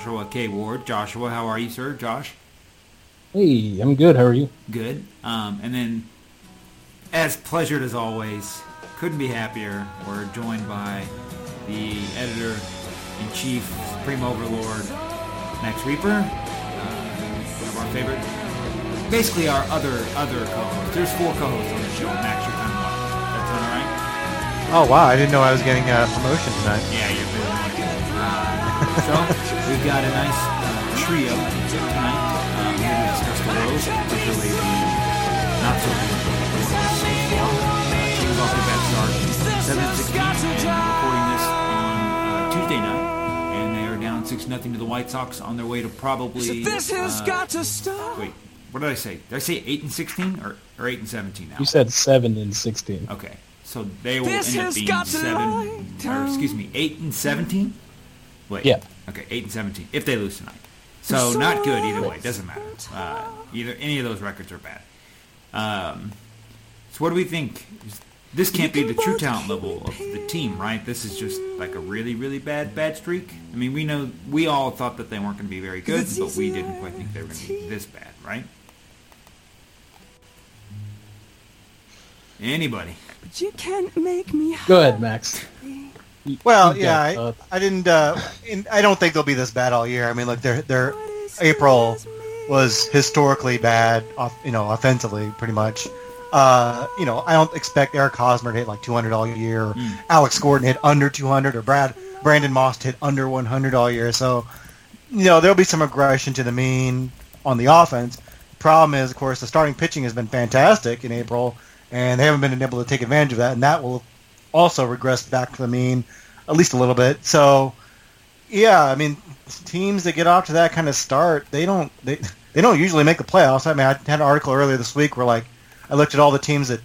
Joshua K. Ward. Joshua, how are you, sir? Josh, Hey, I'm good. How are you? good. Um, and then, as pleasured as always, couldn't be happier. We're joined by the editor in chief, supreme overlord, Max Rieper, uh, one of our favorite. Basically, our other other co-hosts. There's four co-hosts on the show. Max, you're kind of one. That sound all right? Oh wow, I didn't know I was getting a promotion tonight. Yeah, you're really lucky. Uh, so we've got a nice uh, trio tonight. Um, going to discuss the Royals, particularly the not so good Royals so far. Uh, teams off to a bad start, seven and sixteen, and we're recording this on uh, Tuesday night, and they are down six nothing to the White Sox on their way to probably. This has uh, got to stop. Wait, what did I say? Did I say eight and sixteen or, or eight and seventeen now? You said seven and sixteen. Okay, so they will This end up being seven, or excuse me, eight and seventeen. Wait. Yeah. Okay, eight and seventeen if they lose tonight. So not good either way. Doesn't matter. Uh, either any of those records are bad. Um, so what do we think? This can't be the true talent level of the team, right? This is just like a really, really bad, bad streak. I mean, we know we all thought that they weren't going to be very good, but we didn't quite think they were going to be this bad, right? Anybody? But you can't make me Go ahead, Max. You- Well, you yeah, got, uh, I, I didn't. Uh, in, I don't think they'll be this bad all year. I mean, look, their their April was historically bad, off, you know, offensively, pretty much. Uh, you know, I don't expect Eric Hosmer to hit like 200 all year, or Alex Gordon hit under 200, or Brad Brandon Moss hit under 100 all year. So, you know, there'll be some aggression to the mean on the offense. Problem is, of course, the starting pitching has been fantastic in April, and they haven't been able to take advantage of that, and that will also regress back to the mean at least a little bit. So, yeah, I mean, teams that get off to that kind of start, they don't they they don't usually make the playoffs. I mean, I had an article earlier this week where like I looked at all the teams that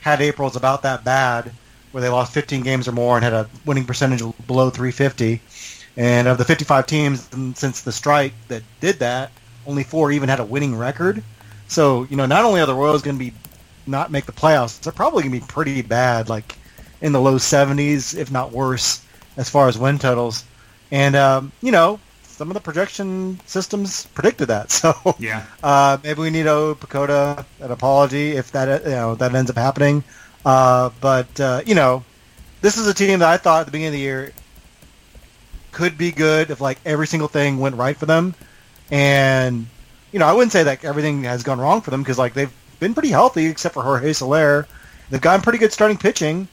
had April's about that bad, where they lost 15 games or more and had a winning percentage below 350. And of the 55 teams since the strike that did that, only four even had a winning record. So, you know, not only are the Royals going to be not make the playoffs, they're probably going to be pretty bad, like in the low 70s, if not worse, as far as win totals. And, um, you know, some of the projection systems predicted that. So Yeah. uh, maybe we need owe PECOTA an apology if that you know that ends up happening. Uh, but uh, you know, this is a team that I thought at the beginning of the year could be good if like every single thing went right for them. And you know, I wouldn't say that everything has gone wrong for them because like they've been pretty healthy except for Jorge Soler. They've gotten pretty good starting pitching,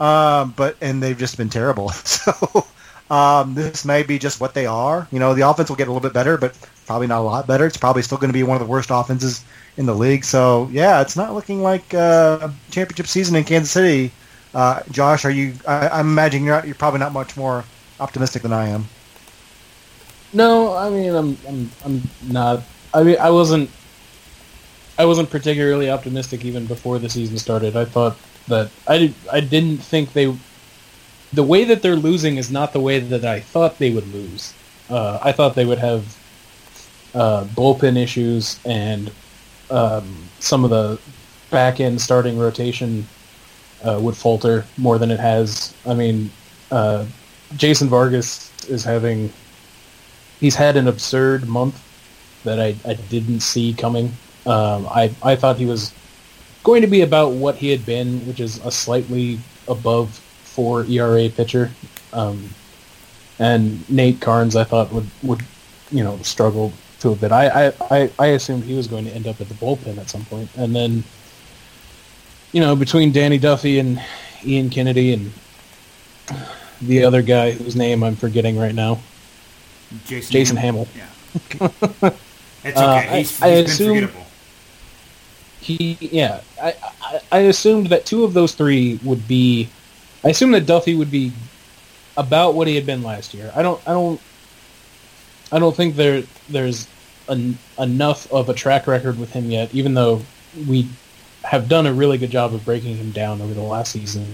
um, but and they've just been terrible. So um, this may be just what they are. You know, the offense will get a little bit better, but probably not a lot better. It's probably still going to be one of the worst offenses in the league. So yeah, it's not looking like uh, championship season in Kansas City. Uh, Josh, are you? I, I'm imagining you're, you're probably not much more optimistic than I am. No, I mean I'm I'm I'm not. I mean I wasn't. I wasn't particularly optimistic even before the season started. I thought that I I didn't think they. The way that they're losing is not the way that I thought they would lose. Uh, I thought they would have uh, bullpen issues and um, some of the back end starting rotation uh, would falter more than it has. I mean, uh, Jason Vargas is having he's had an absurd month that I, I didn't see coming. Um, I I thought he was going to be about what he had been, which is a slightly above four ERA pitcher. Um, and Nate Karns, I thought would would you know struggle to a bit. I, I, I, I assumed he was going to end up at the bullpen at some point, and then you know between Danny Duffy and Ian Kennedy and the other guy whose name I'm forgetting right now, Jason, Jason Hammel. Yeah. It's okay. Uh, he's, I- I been assume- forgettable. He, yeah, I, I, I assumed that two of those three would be. I assumed that Duffy would be about what he had been last year. I don't, I don't, I don't think there there's an, enough of a track record with him yet. Even though we have done a really good job of breaking him down over the last season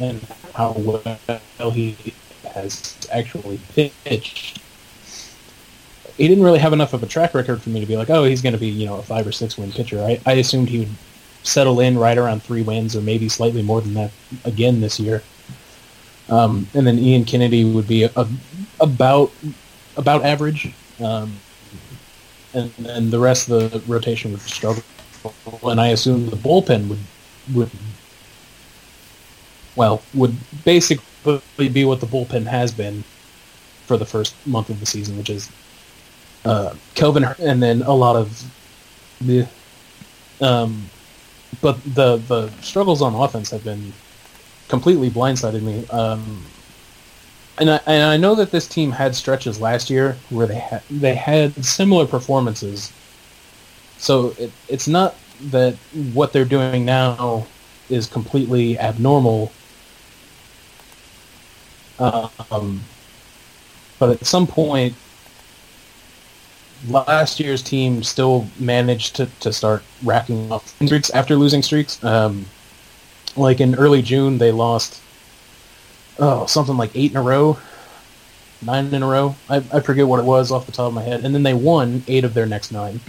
and how well he has actually pitched. He didn't really have enough of a track record for me to be like, oh, he's going to be you know a five or six win pitcher. I, I assumed he would settle in right around three wins or maybe slightly more than that again this year. Um, and then Ian Kennedy would be a, a, about about average, um, and then the rest of the rotation would struggle. And I assume the bullpen would would well would basically be what the bullpen has been for the first month of the season, which is uh, Kelvin, and then a lot of the. Um, but the the struggles on offense have been completely blindsided me. Um, and I and I know that this team had stretches last year where they had they had similar performances. So it, it's not that what they're doing now is completely abnormal. Um, but at some point, last year's team still managed to, to start racking up streaks after losing streaks. Um, like in early June, they lost oh something like eight in a row, nine in a row. I, I forget what it was off the top of my head, and then they won eight of their next nine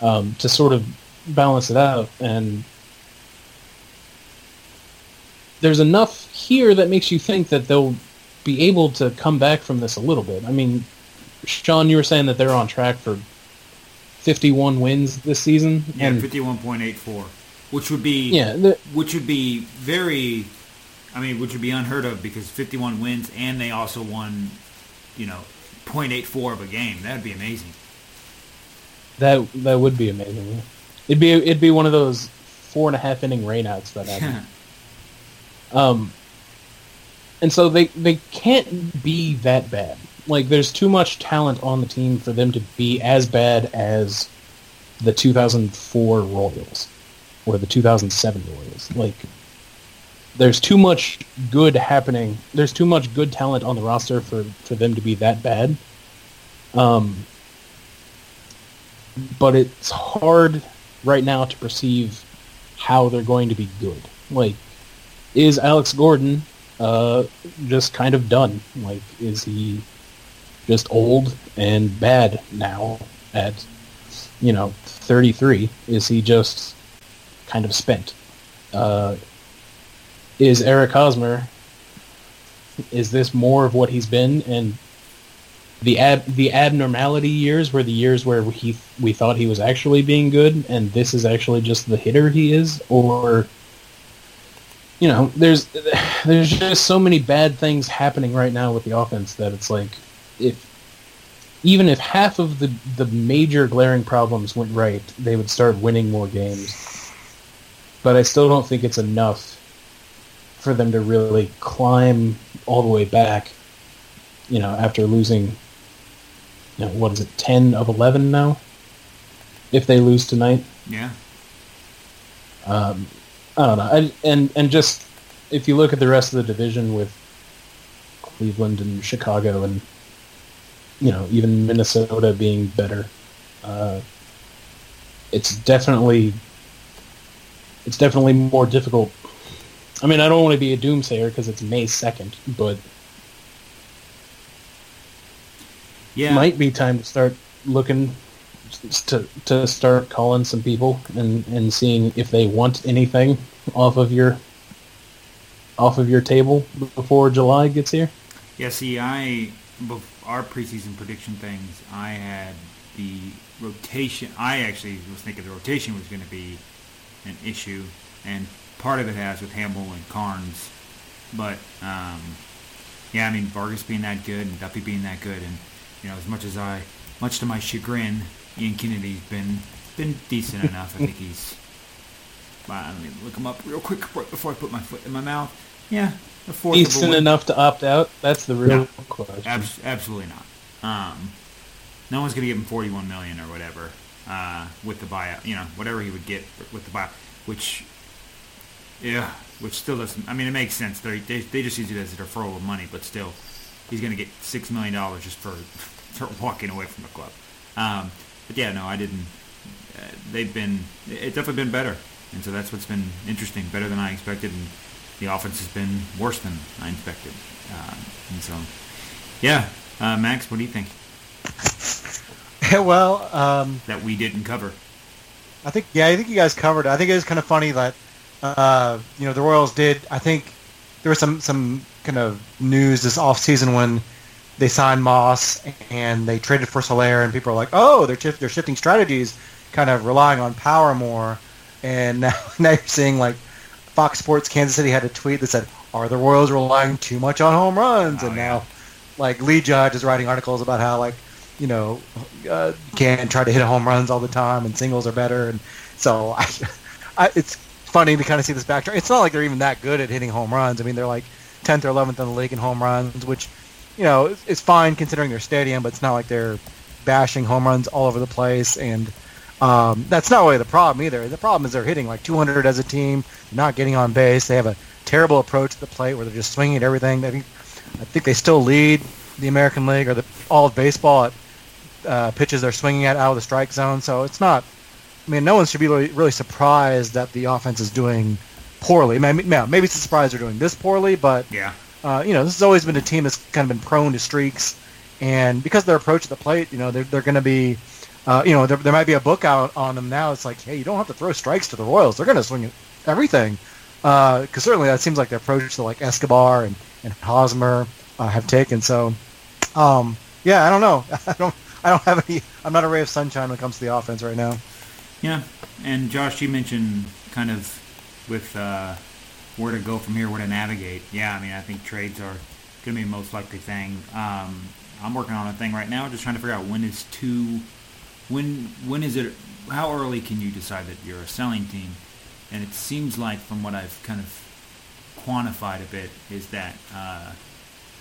um, to sort of balance it out. And there's enough here that makes you think that they'll be able to come back from this a little bit. I mean, Sean, you were saying that they're on track for 51 wins this season. Yeah, and 51.84, which would be yeah, the, which would be very, I mean, which would be unheard of because 51 wins and they also won, you know, 0.84 of a game. That'd be amazing. that that would be amazing. It'd be it'd be one of those four and a half inning rainouts that happen. Um, and so they they can't be that bad. Like there's too much talent on the team for them to be as bad as the 2004 Royals or the 2007 Royals. Like there's too much good happening. There's too much good talent on the roster for for them to be that bad. Um, but it's hard right now to perceive how they're going to be good. Like, is Alex Gordon uh, just kind of done? Like, is he just old and bad now at, you know, 33? Is he just kind of spent? Uh, is Eric Hosmer, is this more of what he's been? And the ab- the abnormality years were the years where he we thought he was actually being good, and this is actually just the hitter he is, or you know, there's there's just so many bad things happening right now with the offense that it's like if even if half of the the major glaring problems went right, they would start winning more games. But I still don't think it's enough for them to really climb all the way back. You know, after losing you know, what is it, 10 of 11 now? If they lose tonight. Yeah. Um, I don't know. I, and, and just, if you look at the rest of the division with Cleveland and Chicago and, you know, even Minnesota being better, uh, it's definitely, it's definitely more difficult. I mean, I don't want to be a doomsayer because it's May 2nd, but Yeah. might be time to start looking to to start calling some people and and seeing if they want anything off of your off of your table before July gets here. Yeah, see, I our preseason prediction things, I had the rotation. I actually was thinking the rotation was going to be an issue, and part of it has with Hammel and Karns. But um, yeah, I mean Vargas being that good and Duffy being that good, and you know, as much as I, much to my chagrin, Ian Kennedy's been been decent enough. I think he's. Wow, let me look him up real quick before I put my foot in my mouth. Yeah, a fourth of a Decent enough to opt out. That's the real No. question. Abs- absolutely not. Um, no one's going to give him 41 million or whatever uh, with the buyout. You know, whatever he would get with the buyout, which, yeah, which still doesn't. I mean, it makes sense. They they, they just use it as a deferral of money, but still, he's going to get six million dollars just for for walking away from the club. Um, but yeah, no, I didn't. Uh, they've been. It's definitely been better, and so that's what's been interesting. Better than I expected, and the offense has been worse than I expected. Uh, and so, yeah, uh, Max, what do you think? well, um, that we didn't cover. I think yeah, I think you guys covered. it. I think it was kind of funny that uh, you know the Royals did. I think there was some some kind of news this off season when they signed Moss and they traded for Soler, and people are like, oh, they're shif- they're shifting strategies, kind of relying on power more. And now now you're seeing like Fox Sports Kansas City had a tweet that said, are the Royals relying too much on home runs? Oh, and yeah. now like Lee Judge is writing articles about how like you know uh, can't try to hit home runs all the time and singles are better and so I, I it's funny to kind of see this backtrack. It's not like they're even that good at hitting home runs. I mean they're like 10th or 11th in the league in home runs, which you know is, is fine considering their stadium, but it's not like they're bashing home runs all over the place and. Um, that's not really the problem either. The problem is they're hitting like 200 as a team, not getting on base. They have a terrible approach to the plate where they're just swinging at everything. I think, I think they still lead the American League or the all of baseball at uh, pitches they're swinging at out of the strike zone. So it's not. I mean, no one should be really, really surprised that the offense is doing poorly. Maybe, maybe it's a surprise they're doing this poorly, but Yeah. uh, you know, this has always been a team that's kind of been prone to streaks, and because of their approach at the plate, you know, they're, they're going to be, uh, you know, there, there might be a book out on them now. It's like, hey, you don't have to throw strikes to the Royals; they're going to swing everything. Because certainly that seems like the approach to like Escobar and and Hosmer uh, have taken. So, um, yeah, I don't know. I don't. I don't have any. I'm not a ray of sunshine when it comes to the offense right now. Yeah, and Josh, you mentioned kind of with uh, where to go from here, where to navigate. Yeah, I mean, I think trades are going to be the most likely thing. Um, I'm working on a thing right now, just trying to figure out when is too, when when is it, how early can you decide that you're a selling team? And it seems like from what I've kind of quantified a bit is that uh,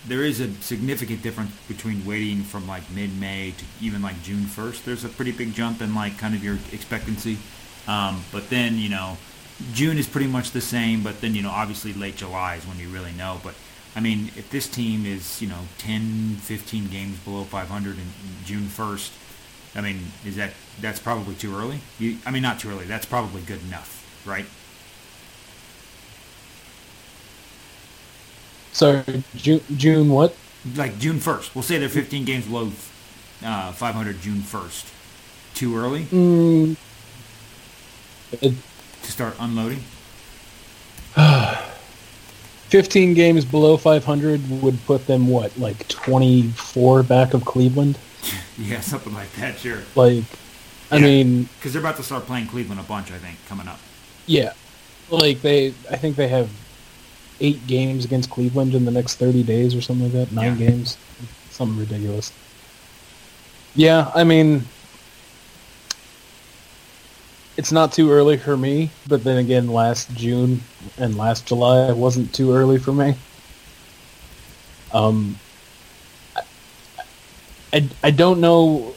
there is a significant difference between waiting from like mid-May to even like June 1st. There's a pretty big jump in like kind of your expectancy. Um, but then, you know, June is pretty much the same, but then, you know, obviously late July is when you really know. But I mean, if this team is, you know, 10, 15 games below 500 in June 1st, I mean, is that, that's probably too early? You, I mean, not too early. That's probably good enough, right? Sorry, June, June what? like June 1st. We'll say they're 15 games below uh, 500 June 1st. Too early Mm, to start unloading? 15 games below 500 would put them, what, like 24 back of Cleveland? Yeah, something like that, sure. Like, I Yeah. mean, Because they're about to start playing Cleveland a bunch, I think, coming up. yeah. Like, they, I think they have eight games against Cleveland in the next 30 days or something like that. Nine Yeah. games. Something ridiculous. Yeah, I mean, it's not too early for me, but then again, last June and last July wasn't too early for me. Um, I, I don't know.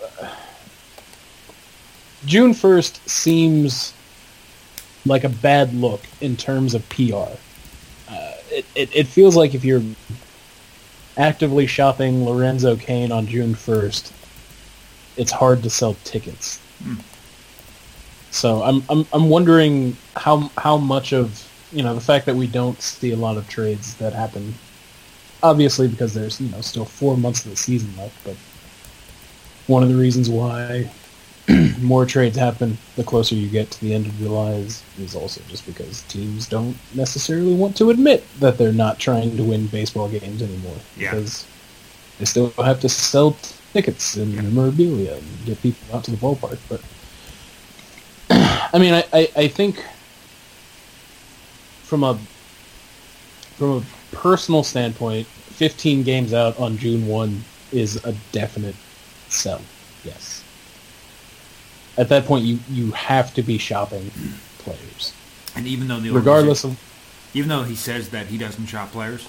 June 1st seems like a bad look in terms of PR. Uh, it, it, it feels like if you're actively shopping Lorenzo Cain on June 1st, it's hard to sell tickets. Hmm. So I'm, I'm I'm wondering how how much of you know the fact that we don't see a lot of trades that happen. Obviously, because there's you know still four months of the season left, but one of the reasons why more trades happen the closer you get to the end of July is, is also just because teams don't necessarily want to admit that they're not trying to win baseball games anymore. Yeah. Because they still have to sell tickets and memorabilia and get people out to the ballpark. But I mean, I, I, I think from a from a personal standpoint, 15 games out on June 1 is a definite sell. Yes. At that point, you, you have to be shopping players, And even though the regardless of even though he says that he doesn't shop players,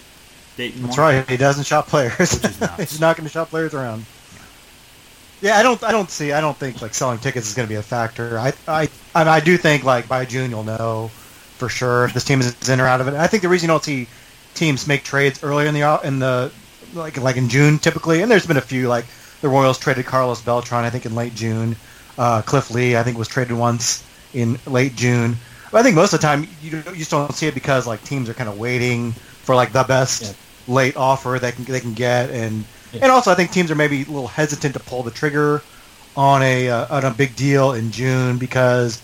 they, That's right. He doesn't shop players. Which is nuts. He's not going to shop players around. Yeah, I don't. I don't see. I don't think like selling tickets is going to be a factor. I. I. I, I do think like by June you'll know for sure if this team is in or out of it. I think the reason you don't see teams make trades earlier in the in the like like in June typically, and there's been a few like the Royals traded Carlos Beltran I think in late June. Uh, Cliff Lee I think was traded once in late June. But I think most of the time you you just don't see it because like teams are kind of waiting for like the best Yeah. late offer they can they can get and Yeah. and also I think teams are maybe a little hesitant to pull the trigger on a uh, on a big deal in June because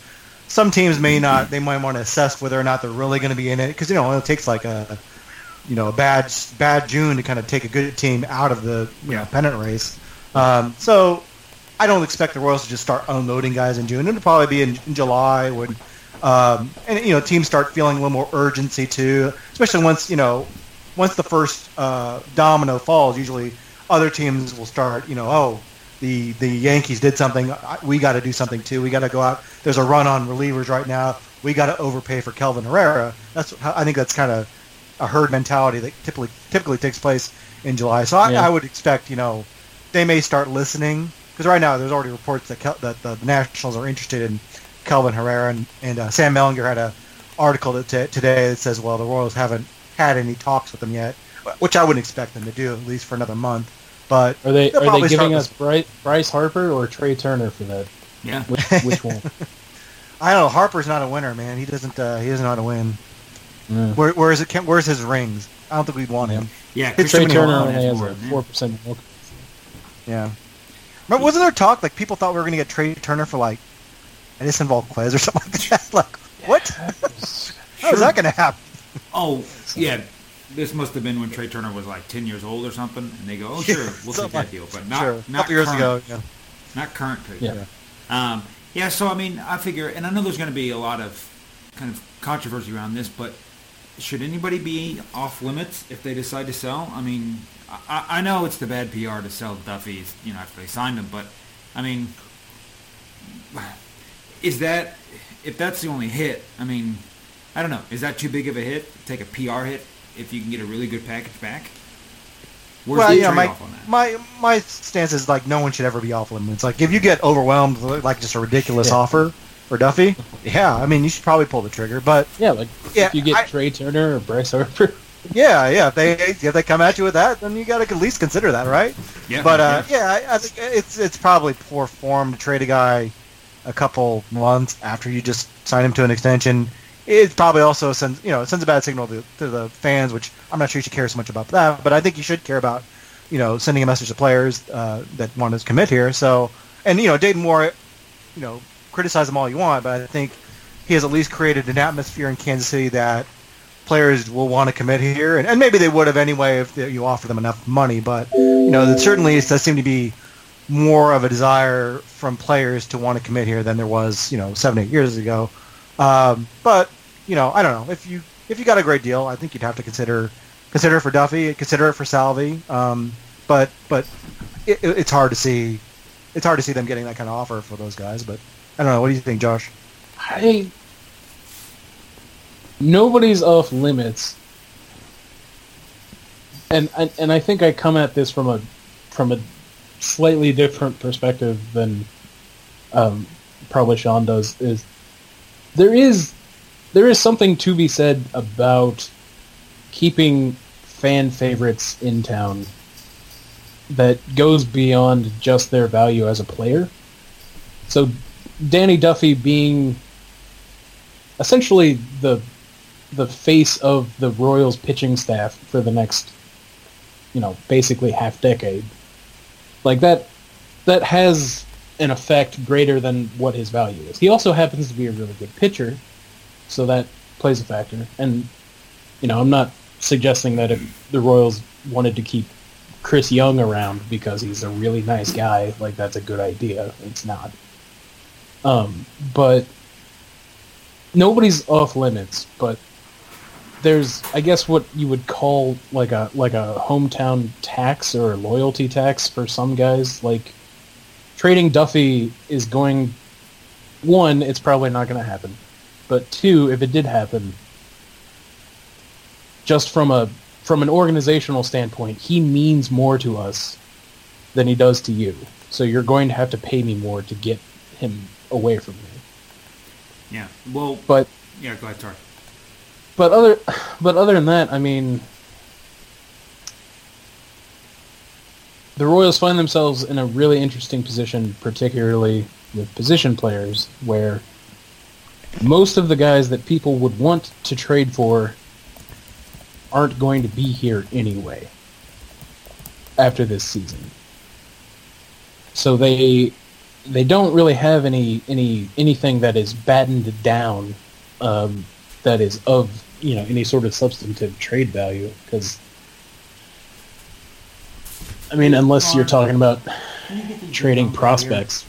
some teams may not. They might want to assess whether or not they're really going to be in it because you know it takes like a you know a bad bad June to kind of take a good team out of the you know pennant race. Um, so I don't expect the Royals to just start unloading guys in June. It'll probably be in, in July when um, and you know teams start feeling a little more urgency too, especially once you know once the first uh, domino falls. Usually other teams will start you know oh the the Yankees did something. We got to do something too. We got to go out. There's a run on relievers right now. We got to overpay for Kelvin Herrera. That's I think that's kind of a herd mentality that typically typically takes place in July. So I, Yeah. I would expect you know they may start listening because right now there's already reports that Kel- that the Nationals are interested in Kelvin Herrera and, and uh, Sam Mellinger had a article that t- today that says well the Royals haven't had any talks with them yet, which I wouldn't expect them to do at least for another month. But Are they are they giving us Bryce, Bryce Harper or Trea Turner for that? Yeah. Which, which one? I don't know. Harper's not a winner, man. He doesn't. Uh, he doesn't know how to win. Yeah. Where, where is it? Where's his rings? I don't think we'd want him. Yeah. It's Trea Turner Milan only has has a four percent walk. Yeah. But wasn't there talk like people thought we were going to get Trea Turner for like Edinson Volquez or something like that? Like what? How is that going to happen? Oh, yeah. This must have been when Trea Turner was like 10 years old or something, and they go, "Oh, sure, we'll take Something that deal," but not sure. Not years current, ago. Yeah. not current Trea. Yeah. Um, yeah. So I mean, I figure, and I know there's going to be a lot of kind of controversy around this, but should anybody be off limits if they decide to sell? I mean, I, I know it's the bad PR to sell Duffy's, you know, after they signed him, but I mean, is that if that's the only hit? I mean, I don't know. Is that too big of a hit? Take a PR hit if you can get a really good package back. Where's well, the you know, my, trade-off on that? my my stance is like no one should ever be off limits. Like if you get overwhelmed with like just a ridiculous Yeah. offer for Duffy, yeah, I mean you should probably pull the trigger. But Yeah, like Yeah, if you get I- Trea Turner or Bryce Harper. Yeah, yeah, if they if they come at you with that, then you got to at least consider that, right? Yeah, But uh, yeah, I, I think it's it's probably poor form to trade a guy a couple months after you just sign him to an extension. It probably also sends you know sends a bad signal to, to the fans, which I'm not sure you should care so much about that. But I think you should care about you know sending a message to players uh, that want to commit here. So and you know Dayton Moore, you know criticize him all you want, but I think he has at least created an atmosphere in Kansas City that players will want to commit here, and, and maybe they would have anyway if you offer them enough money. But you know, certainly does seem to be more of a desire from players to want to commit here than there was, you know, seven, eight years ago. Um, but you know, I don't know if you if you got a great deal, I think you'd have to consider consider it for Duffy, consider it for Salvi. Um, but but it- it's hard to see it's hard to see them getting that kind of offer for those guys. But I don't know. What do you think, Josh? I nobody's off limits, and and and I think I come at this from a from a slightly different perspective than um, probably Sean does. Is there is there is something to be said about keeping fan favorites in town that goes beyond just their value as a player. So Danny Duffy being essentially the the face of the Royals pitching staff for the next you know basically half decade. Like that that has an effect greater than what his value is. He also happens to be a really good pitcher so that plays a factor. And you know i'm not suggesting that if the royals wanted to keep chris young around because he's a really nice guy like that's a good idea. It's not. Um, but nobody's off limits, but there's I guess what you would call like a like a hometown tax or a loyalty tax for some guys. Like trading Duffy is going one, it's probably not going to happen. But two, if it did happen, just from a from an organizational standpoint, he means more to us than he does to you. So you're going to have to pay me more to get him away from me. yeah. Well, But yeah. Go ahead, sorry. But other but other than that, I mean the Royals find themselves in a really interesting position, particularly with position players, where most of the guys that people would want to trade for aren't going to be here anyway after this season. So they they don't really have any any anything that is battened down um, that is of you know any sort of substantive trade value because I mean unless you're talking about Can you get these trading ding-dongs out of here? prospects,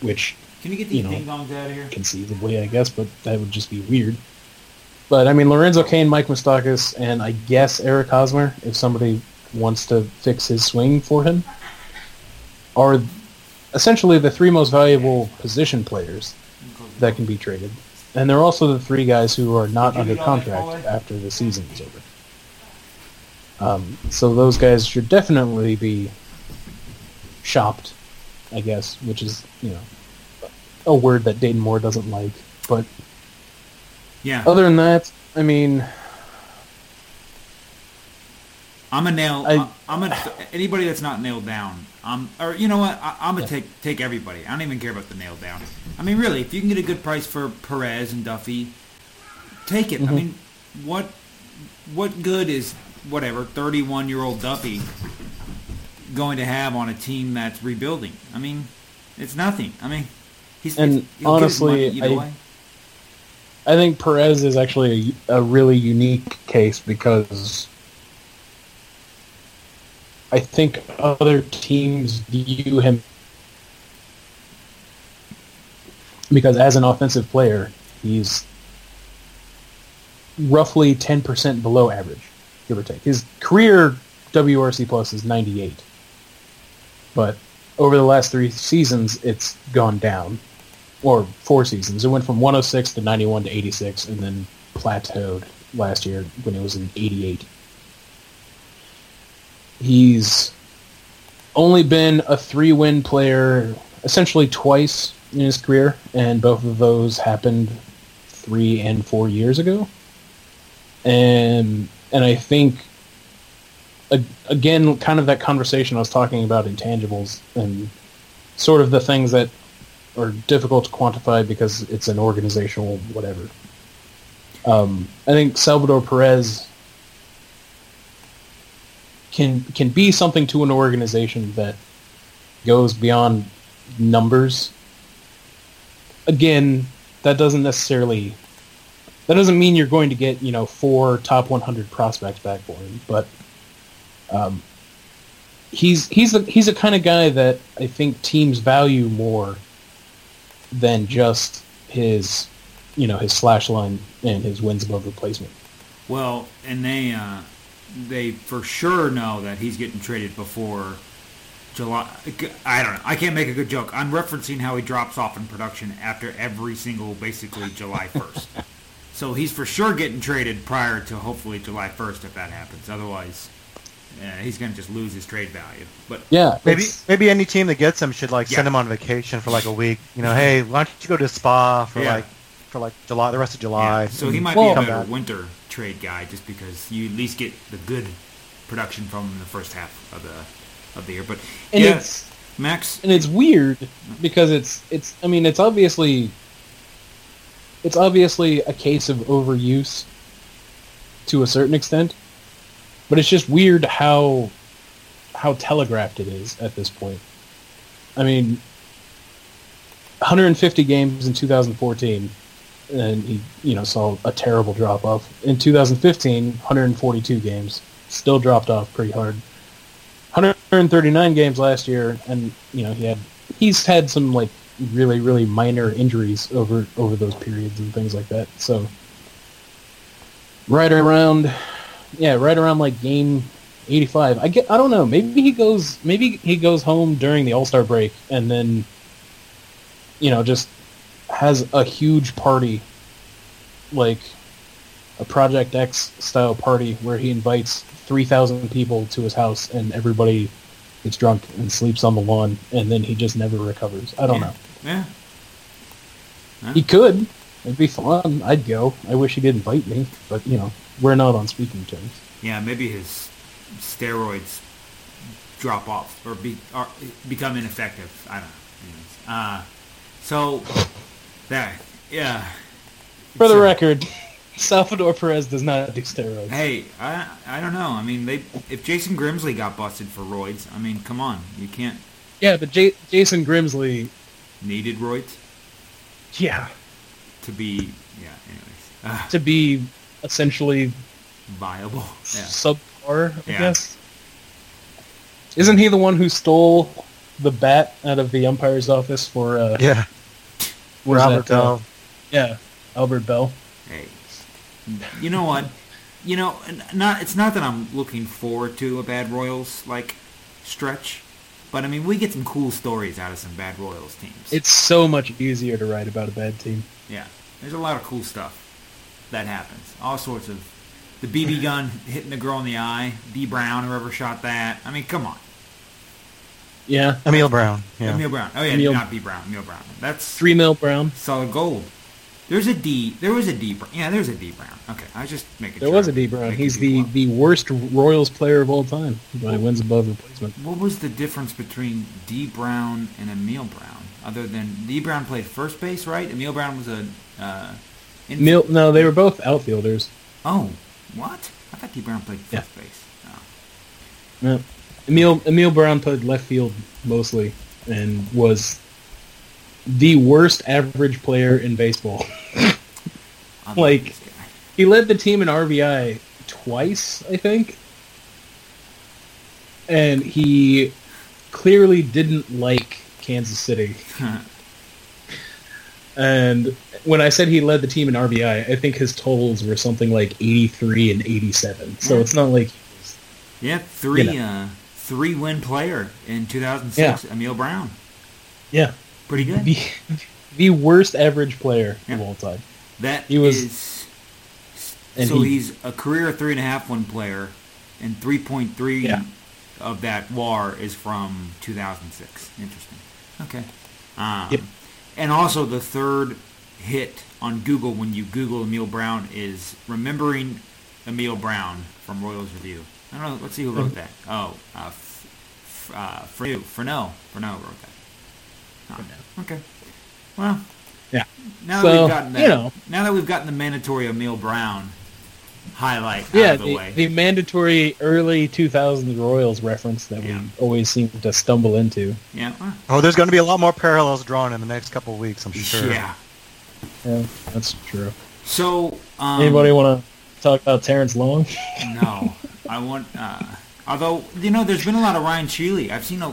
which Can you get you these know, ding dongs out of here? conceivably I guess, but that would just be weird. But I mean Lorenzo Cain, Mike Moustakas, and I guess Eric Hosmer, if somebody wants to fix his swing for him, are essentially the three most valuable position players that can be traded. And they're also the three guys who are not under read all that, contract after the season is over. Um, so those guys should definitely be shopped, I guess, which is, you know, a word that Dayton Moore doesn't like. But Yeah. other than that, I mean, I'm a nail. I, am a anybody that's not nailed down. Um, or you know what? I, I'm gonna take take everybody. I don't even care about the nail down. I mean, really, if you can get a good price for Perez and Duffy, take it. I Mhm. mean, what what good is whatever 31 year old Duffy going to have on a team that's rebuilding? I mean, it's nothing. I mean, he's And he'll get his money honestly, I- way. I think Perez is actually a, a really unique case because I think other teams view him because as an offensive player, he's roughly 10% below average, give or take. His career WRC plus is 98. But over the last three seasons, it's gone down or four seasons. It went from 106 to 91 to 86, and then plateaued last year when it was in 88. He's only been a three-win player essentially twice in his career, and both of those happened three and four years ago. And and I think again, kind of that conversation I was talking about intangibles and sort of the things that are difficult to quantify because it's an organizational whatever. Um, I think Salvador Perez can can be something to an organization that goes beyond numbers. Again, that doesn't necessarily that doesn't mean you're going to get you know four top 100 prospects back for him, but um, he's he's the he's the kind of guy that I think teams value more than just his you know his slash line and his wins above replacement. Well, and they uh, they for sure know that he's getting traded before July. I don't know. I can't make a good joke. I'm referencing how he drops off in production after every single, basically July 1st. so he's for sure getting traded prior to hopefully July 1st if that happens. Otherwise, yeah, he's going to just lose his trade value. But Yeah, Maybe it's- maybe any team that gets him should like Yeah. send him on vacation for like a week. You know, hey, why don't you go to Spa for Yeah. like for like July, the rest of July. Yeah, so he mm-hmm. might Well- be a come better back. winter trade guy just because you at least get the good production from him in the first half of the of the year. But and yeah, it's Max, and it's weird because it's it's I mean it's obviously it's obviously a case of overuse to a certain extent, but it's just weird how how telegraphed it is at this point. I mean, 150 games in 2014, and he you know saw a terrible drop off. In 2015, 142 games, still dropped off pretty hard. 139 games last year, and you know he had he's had some like really really minor injuries over over those periods and things like that. So right around, yeah, right around like game 85. I get I don't know. Maybe he goes maybe he goes home during the All Star break and then you know just has a huge party like a Project X style party where he invites 3,000 people to his house and everybody gets drunk and sleeps on the lawn and then he just never recovers. I don't yeah, know. Yeah. He could. It'd be fun. I'd go. I wish he did invite me, but you know, we're not on speaking terms. Yeah, maybe his steroids drop off or be or become ineffective. I don't know. Uh, so that yeah. For the So- record, Salvador Perez does not do steroids. Hey, I I don't know. I mean, they if Jason Grimsley got busted for roids, I mean, come on, you can't. Yeah, but J- Jason Grimsley, Needed roids yeah, to be yeah. Anyways, uh, to be essentially viable. Yeah. subpar, I Yeah. guess. Isn't he the one who stole the bat out of the umpire's office for uh, Yeah. Was Robert that, uh, Bell. yeah, Albert Belle. Hey, you know what? You know, not it's not that I'm looking forward to a bad Royals like stretch, but I mean we get some cool stories out of some bad Royals teams. It's so much easier to write about a bad team. yeah, there's a lot of cool stuff that happens. All sorts of the BB gun hitting the girl in the eye, D Brown, whoever shot that. I mean, come on, Yeah, Emil Brown. Yeah. Emil Brown. Oh yeah, Emil- not B Brown, Emil Brown. That's three mil Brown. solid gold. There's a D. There was a D. Brown. Yeah, there's a D Brown. Okay, I was just making. There sure was a I'm D Brown. He's people the, up. the worst Royals player of all time when he wins above replacement. What was the difference between D Brown and Emil Brown? Other than D Brown played first base, right? Emil Brown was a. Uh, in- Emil, no, they were both outfielders. Oh, what? I thought D Brown played first Yeah. base. Oh. No. Emil Emil Brown played left field mostly and was the worst average player in baseball. Like- he led the team in RBI twice, I think. And he clearly didn't like Kansas City. And when I said he led the team in RBI, I think his totals were something like 83 and 87. So it's not like he was yeah, three You uh, three win player in 2006. Emil Brown, yeah, pretty good. the the worst average player Yeah. of all time. That he was- is- so he- he's a career three and a half win player, and 3.3 Yeah. of that WAR is from 2006. Interesting. Okay. Um, Yep. And also the third hit on Google when you Google Emil Brown is remembering Emil Brown from Royals Review. I don't know. Let's see who wrote that. Oh, uh, F- F- uh, Freneau. Freneau. Freneau wrote that. Oh, okay. Well. Yeah. Now that So, we've gotten that, you know. now that we've gotten the mandatory Emil Brown highlight Yeah, out of the, the, way. the mandatory early 2000s Royals reference that Yeah. we always seem to stumble into. yeah. Oh, there's going to be a lot more parallels drawn in the next couple of weeks, I'm sure. Yeah. Yeah, that's true. So, um, Anybody want to talk about Terrence Long? No, I want. Uh, although you know, there's been a lot of Ryan Shealy. I've seen a.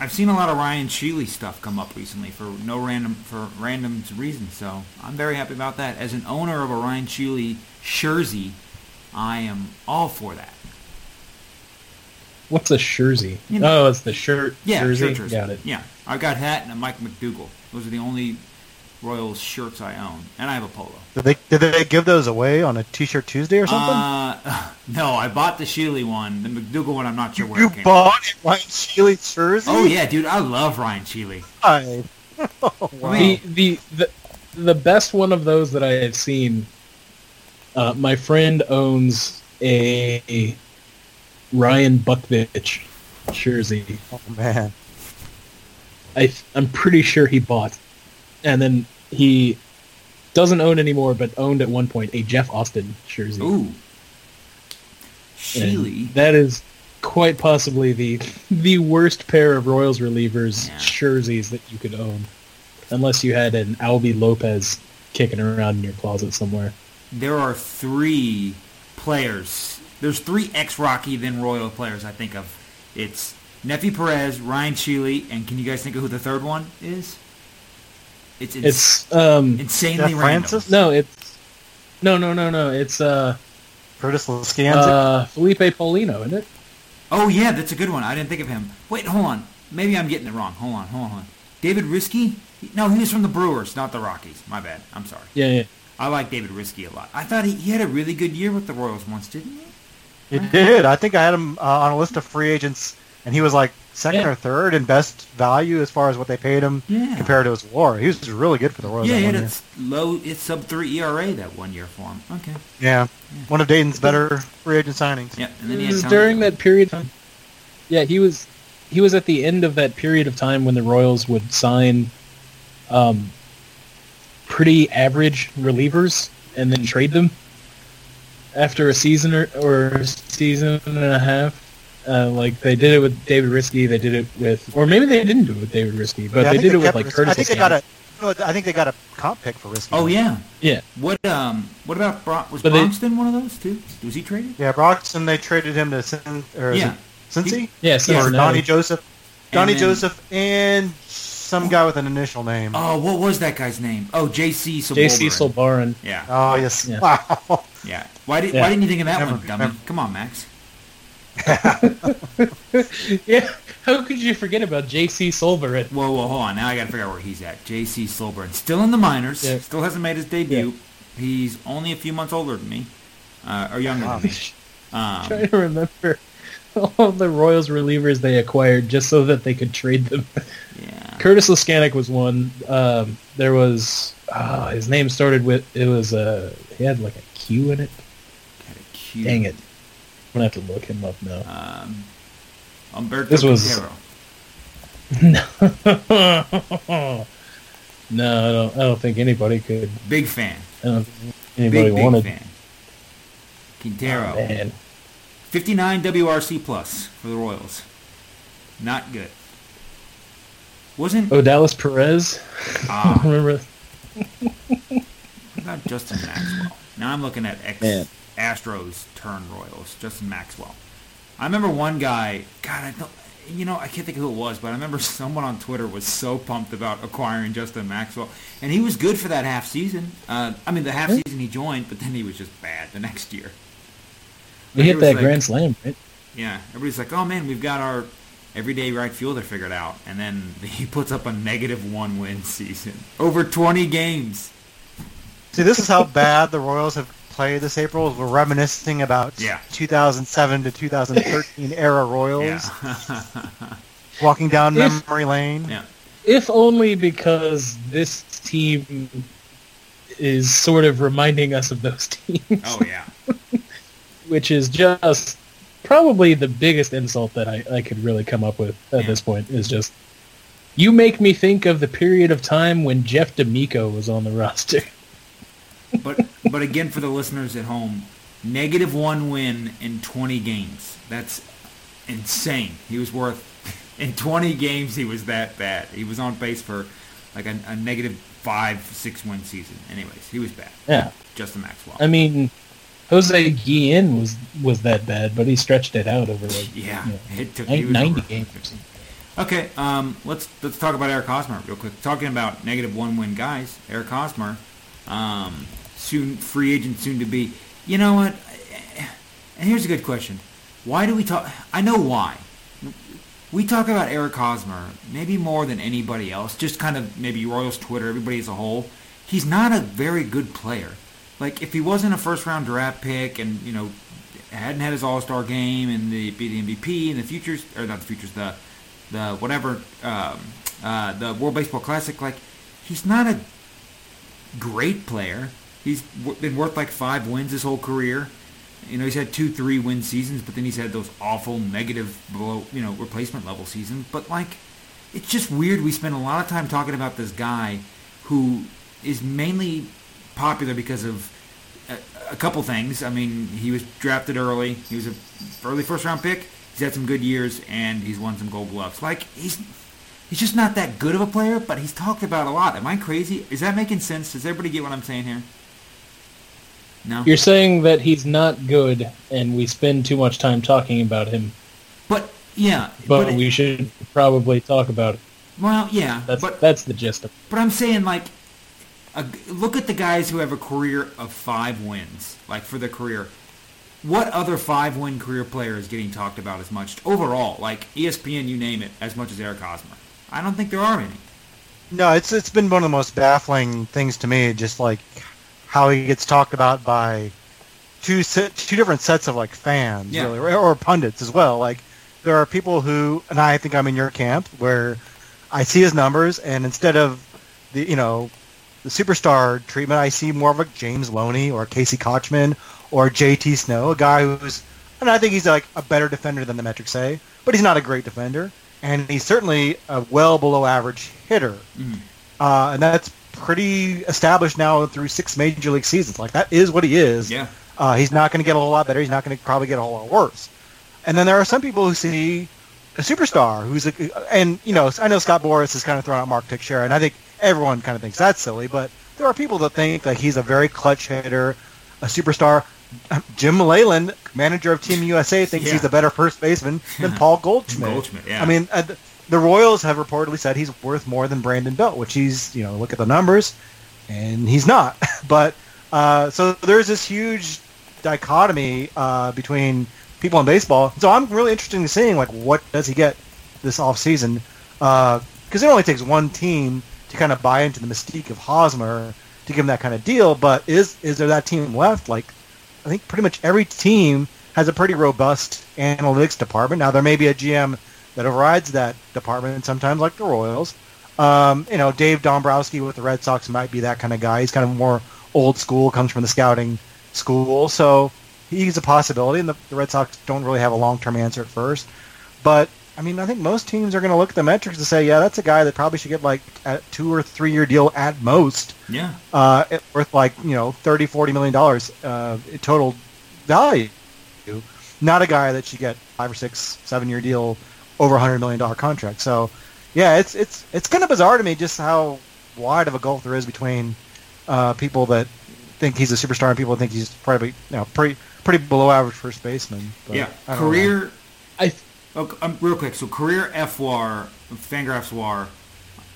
I've seen a lot of Ryan Shealy stuff come up recently for no random for random reasons. So I'm very happy about that. As an owner of a Ryan Shealy jersey, I am all for that. What's a jersey? You know- oh, it's the shirt Yeah, jersey. shirt jersey. Got it. Yeah, I got hat and a Mike MacDougal. Those are the only Royals shirts I own, and I have a polo. Did they did they give those away on a T-shirt Tuesday or something? Uh, no, I bought the Shealy one. The MacDougal one, I'm not sure where you it came. bought Ryan Shealy jersey? Oh yeah, dude, I love Ryan Shealy. Right. Oh, wow. The, the the the best one of those that I have seen. Uh, my friend owns a Ryan Bukvich jersey. oh man. I I'm pretty sure he bought, and then he doesn't own anymore, but owned at one point a Jeff Austin jersey. Ooh. Shealy. That is quite possibly the the worst pair of Royals relievers Yeah. jerseys that you could own, unless you had an Albie Lopez kicking around in your closet somewhere. There are three players. There's three ex-Rocky then Royal players I think of. It's Neifi Perez, Ryan Shealy, and can you guys think of who the third one is? It's, ins- It's um insanely Jeff random. Francis? no, it's no no no no it's uh Curtis Leskanic. uh Felipe Paulino, isn't it? Oh yeah, that's a good one. I didn't think of him. Wait, hold on. Maybe I'm getting it wrong. Hold on, hold on. Hold on. David Riske? No, he was from the Brewers, not the Rockies. My bad. I'm sorry. Yeah, yeah. I like David Riske a lot. I thought he, he had a really good year with the Royals once, didn't he? He did. I think I had him uh, on a list of free agents, and he was like second Yeah. or third in best value as far as what they paid him Yeah. compared to his WAR. He was really good for the Royals. Yeah, that he had one a year. s- low, it's sub three ERA that one year for him. Okay. yeah, one of Dayton's better free agent signings. Yeah, and then he It had was during that period. Yeah, he was he was at the end of that period of time when the Royals would sign um, pretty average relievers and then trade them after a season or, or season and a half. Uh, like they did it with David Riske, they did it with, or maybe they didn't do it with David Riske, but Yeah, they think did it with like Riske. Curtis. I think they got a. No, I think they got a comp pick for Riske. Oh yeah. Yeah, What um? What about Bron- was But they- one of those too? Was he traded? Yeah, Broxton. They traded him to Cin- or is Yeah. it Cincy yeah, or Donnie Joseph, Donnie then- Joseph, and some guy with an initial name. Oh, what was that guy's name? Oh, J.C. J.C. Sulbaran. Sulbaran. Yeah, Oh yes, Yeah. wow. yeah. Why did Yeah. Why didn't you think of that Never- one, dummy? never- Come on, Max. Yeah, how could you forget about J.C. Sulbaran? Whoa, whoa, hold on. Now I got to figure out where he's at. J.C. Sulbaran, still in the minors. Yeah. Still hasn't made his debut. He's only a few months older than me, uh, or younger than me. Um, trying to remember all the Royals relievers they acquired just so that they could trade them. yeah. Curtis Leskanic was one. Um, there was uh, his name started with it was uh, he had like a Q in it. Got a cute, Dang it! I'm gonna have to look him up now. Um, Humberto This was- Quintero. no, I don't. I don't think anybody could. Big fan. I don't think anybody Big, big wanted. fan. Quintero. Man, 59 WRC plus for the Royals. Not good. Wasn't oh Dallas Perez. ah, Remember? what about Justin Maxwell? Now I'm looking at ex Man. Astros turn Royals. Justin Maxwell. I remember one guy. God, I don't. You know, I can't think of who it was, but I remember someone on Twitter was so pumped about acquiring Justin Maxwell, and he was good for that half season. Uh, I mean, the half season he joined, but then he was just bad the next year. He hit was that like- grand slam, right? Yeah, everybody's like, "Oh man, we've got our everyday right fielder figured out," and then he puts up a negative one win season over 20 games. See, this is how bad the Royals have played this April. We're reminiscing about Yeah. 2007 to 2013 era Royals, Yeah, walking down If- memory lane. yeah, If only because this team is sort of reminding us of those teams, oh yeah, which is just probably the biggest insult that I, I could really come up with at Yeah. this point is just you make me think of the period of time when Jeff D'Amico was on the roster. But but again, for the listeners at home, negative one win in 20 games. That's insane. He was worth in 20 games. He was that bad. He was on pace for like a, a negative five, six win season. Anyways, he was bad. Yeah, Justin Maxwell. I mean, Jose Guillen was was that bad, but he stretched it out over like yeah, you know, it took nine- he was 90 games. or something. Okay, um, let's let's talk about Eric Hosmer real quick. Talking about negative one win guys, Eric Hosmer, um, soon free agent, soon to be. You know what? And here's a good question: Why do we talk? I know why. We talk about Eric Hosmer maybe more than anybody else. Just kind of maybe Royals Twitter, everybody as a whole. He's not a very good player. Like if he wasn't a first round draft pick and you know hadn't had his All Star game and the be the MVP and the futures or not the futures the the whatever um, uh, the World Baseball Classic like he's not a great player. He's been worth like five wins his whole career. You know he's had two three win seasons, but then he's had those awful negative below you know replacement level seasons. But like it's just weird. We spend a lot of time talking about this guy who is mainly popular because of a, a couple things. I mean, he was drafted early. He was a early first round pick. He's had some good years, and he's won some Gold Gloves. Like he's he's just not that good of a player, but he's talked about a lot. Am I crazy? Is that making sense? Does everybody get what I'm saying here? No. You're saying that he's not good, and we spend too much time talking about him, but yeah, but, but we should probably talk about it. well, yeah, That's but that's the gist of it. But I'm saying like, a, look at the guys who have a career of five wins, like for their career. What other five-win career player is getting talked about as much overall? Like ESPN, you name it, as much as Eric Hosmer. I don't think there are any. No, it's it's been one of the most baffling things to me, just like how he gets talked about by two se- two different sets of like fans, Yeah. really, or, or pundits as well. Like there are people who, and I think I'm in your camp, where I see his numbers, and instead of the you know the superstar treatment, I see more of a James Loney or Casey Kotchman or JT Snow, a guy who's, and I think he's like a better defender than the metrics say, but he's not a great defender, and he's certainly a well below average hitter, Mhm. uh, and that's pretty established now through six major league seasons. Like that is what he is. Yeah. Uh, he's not going to get a whole lot better. He's not going to probably get a whole lot worse. And then there are some people who see a superstar who's a, and you know, I know Scott Boras has kind of thrown out Mark Teixeira, and I think everyone kind of thinks that's silly, but there are people that think that he's a very clutch hitter, a superstar. Jim Leyland, manager of Team USA, thinks Yeah. he's a better first baseman than Paul Goldschmidt. Goldschmidt, yeah. I mean, uh, the Royals have reportedly said he's worth more than Brandon Belt, which he's, you know, look at the numbers, and he's not. but uh, so there's this huge dichotomy uh, between people in baseball. So I'm really interested in seeing like what does he get this off season because it only takes one team to kind of buy into the mystique of Hosmer to give him that kind of deal. But is is there that team left? Like I think pretty much every team has a pretty robust analytics department. Now there may be a GM that overrides that department sometimes, like the Royals. Um, you know, Dave Dombrowski with the Red Sox might be that kind of guy. He's kind of more old school, comes from the scouting school, so he's a possibility. And the, the Red Sox don't really have a long-term answer at first, but I mean, I think most teams are going to look at the metrics and say, yeah, that's a guy that probably should get like a two or three year deal at most Yeah. uh, worth like you know 30 40 million dollars uh, total value not a guy that should get five or six seven year deal over a hundred million dollar contract so yeah it's it's it's kind of bizarre to me just how wide of a gulf there is between uh, people that think he's a superstar and people that think he's probably you know pretty pretty below average first baseman But yeah. I know. Career. I Oh, um, real quick. So career FWAR, Fangraphs WAR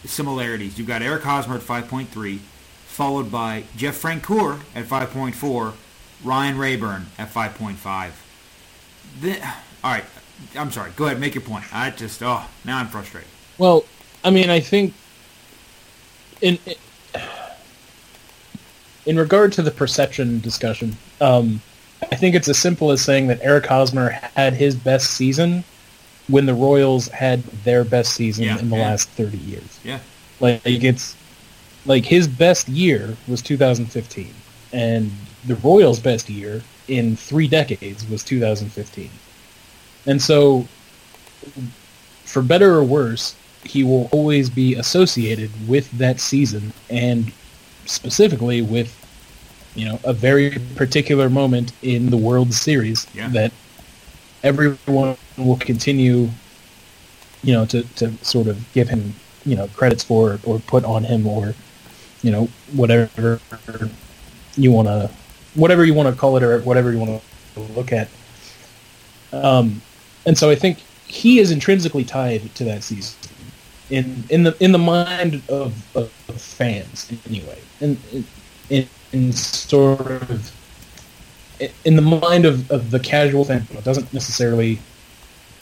similarities. You've got Eric Hosmer at 5.3, followed by Jeff Francoeur at 5.4, Ryan Raburn at 5.5. The, all right. I'm sorry. Go ahead. Make your point. I just, oh, now I'm frustrated. Well, I mean, I think in in regard to the perception discussion, um, I think it's as simple as saying that Eric Hosmer had his best season when the Royals had their best season Yeah, in the yeah. last thirty years. Yeah. Like it's like his best year was 2015, and the Royals' best year in three decades was 2015. And so, for better or worse, he will always be associated with that season, and specifically with you know a very particular moment in the World Series Yeah. that everyone will continue you know to, to sort of give him you know credits for or put on him or you know whatever you want to whatever you want to call it or whatever you want to look at um and so i think he is intrinsically tied to that season in in the in the mind of, of, of fans anyway. And in, in sort of in the mind of, of the casual fan who doesn't necessarily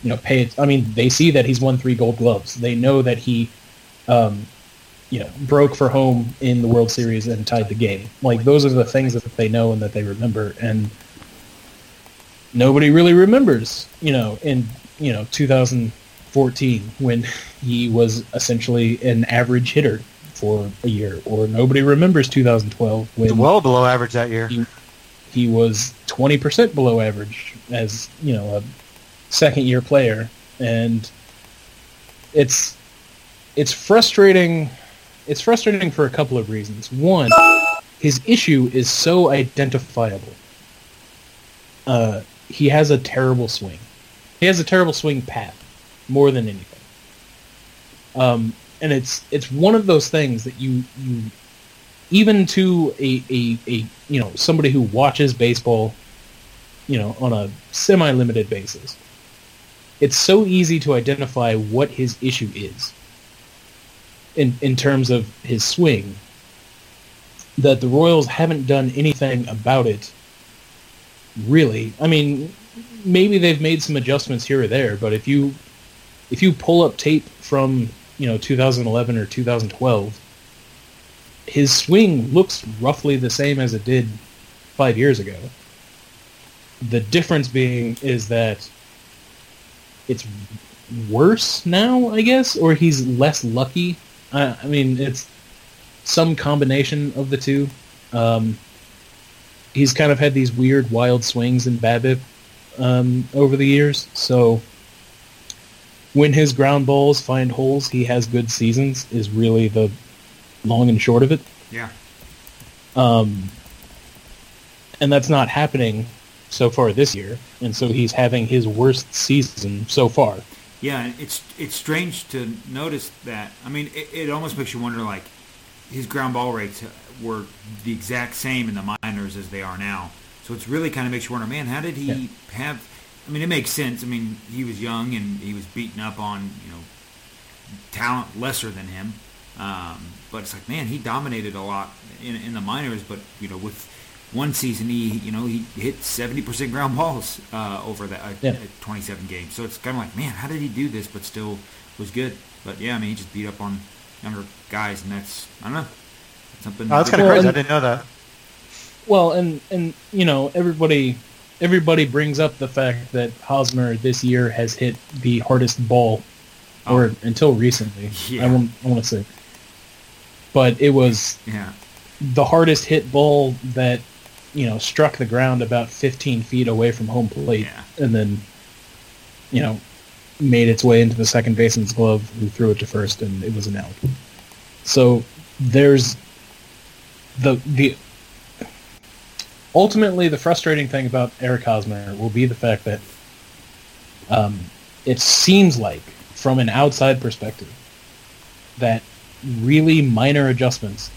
you know pay it i mean they see that he's won three gold gloves. They know that he um you know broke for home in the world series and tied the game. Like those are the things that they know and that they remember. And nobody really remembers you know in you know 2014 when he was essentially an average hitter for a year or nobody remembers 2012 when well below average that year. he, he was 20% below average as you know a second year player. And it's it's frustrating it's frustrating for a couple of reasons. One his issue is so identifiable. Uh, he has a terrible swing. He has a terrible swing path more than anything. Um, and it's it's one of those things that you you even to a, a, a you know somebody who watches baseball you know on a semi-limited basis it's so easy to identify what his issue is in in terms of his swing that the Royals haven't done anything about it really i mean maybe they've made some adjustments here or there but if you if you pull up tape from you know 2011 or 2012 his swing looks roughly the same as it did five years ago. The difference being is that it's worse now, I guess, or he's less lucky. I, I mean, it's some combination of the two. Um, he's kind of had these weird, wild swings in BABIP um, over the years, so when his ground balls find holes, he has good seasons. Is really the long and short of it. Yeah. Um, and that's not happening so far this year, and so he's having his worst season so far. Yeah, it's it's strange to notice that. I mean, it, it almost makes you wonder, like, his ground ball rates were the exact same in the minors as they are now. So it's really kind of makes you wonder, man, how did he Yeah. have? I mean, it makes sense. I mean, he was young and he was beaten up on, you know, talent lesser than him. Um, but it's like, man, he dominated a lot in, in the minors. But you know, with one season, he you know he hit seventy percent ground balls uh, over that uh, Yeah. twenty seven games. So it's kind of like, man, how did he do this? But still was good. But yeah, I mean, he just beat up on younger guys, and that's I don't know something. Oh, that's kind of Well, crazy. I didn't know that. Well, and and you know everybody everybody brings up the fact that Hosmer this year has hit the hardest ball, oh. or until recently. Yeah. I want I want to say, but it was yeah, the hardest hit ball that you know struck the ground about 15 feet away from home plate, Yeah. and then you know made its way into the second baseman's glove, who threw it to first, and it was an out. So there's the the ultimately the frustrating thing about Eric Hosmer will be the fact that um, it seems like from an outside perspective that really minor adjustments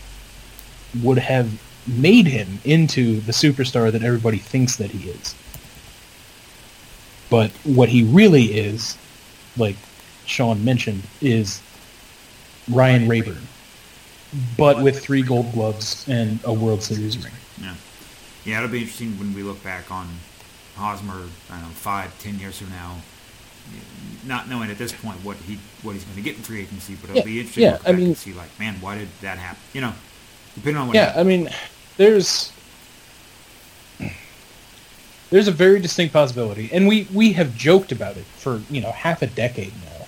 would have made him into the superstar that everybody thinks that he is. But what he really is, like Sean mentioned, is Ryan Raburn, but with three gold gloves and a World Series ring. yeah, yeah. It'll be interesting when we look back on Hosmer. I don't know, five, ten years from now. Not knowing at this point what he what he's going to get in free agency, but it'll Yeah, be interesting yeah, I mean- and see like, man, why did that happen? You know, depending on what. Yeah, I mean, there's there's a very distinct possibility, and we we have joked about it for you know half a decade now.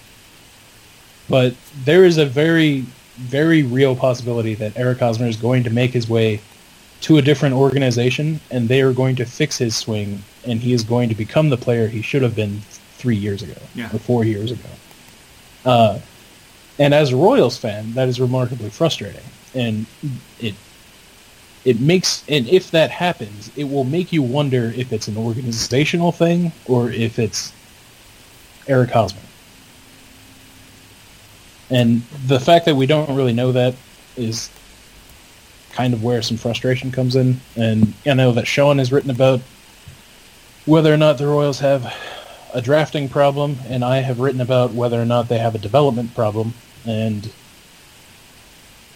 But there is a very very real possibility that Eric Hosmer is going to make his way to a different organization, and they are going to fix his swing, and he is going to become the player he should have been three years ago Yeah. or four years ago. Uh, and as a Royals fan, that is remarkably frustrating, and it it makes and if that happens, it will make you wonder if it's an organizational thing or if it's Eric Hosmer. And the fact that we don't really know that is kind of where some frustration comes in. And I know that Sean has written about whether or not the Royals have a drafting problem, and I have written about whether or not they have a development problem. And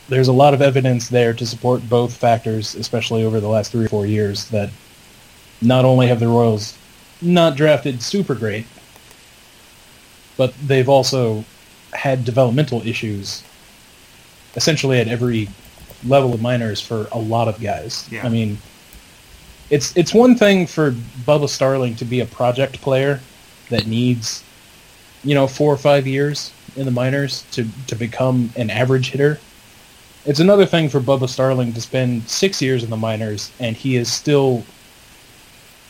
there's a lot of evidence there to support both factors, especially over the last three or four years, that not only have the Royals not drafted super great, but they've also had developmental issues essentially at every level of minors for a lot of guys. Yeah. I mean, it's it's one thing for Bubba Starling to be a project player that needs, you know, four or five years in the minors to, to become an average hitter. It's another thing for Bubba Starling to spend six years in the minors and he is still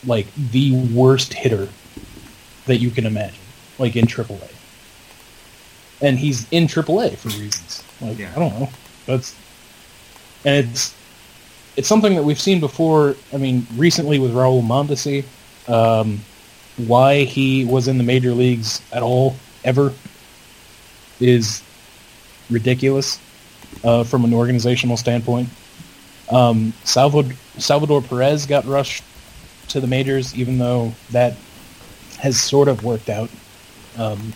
like the worst hitter that you can imagine, like in AAA. And he's in AAA for reasons. Like Yeah. I don't know. That's and it's it's something that we've seen before. I mean, recently with Raul Mondesi, um, why he was in the major leagues at all ever is ridiculous uh, from an organizational standpoint. Um, Salvador, Salvador Perez got rushed to the majors, even though that has sort of worked out. Um,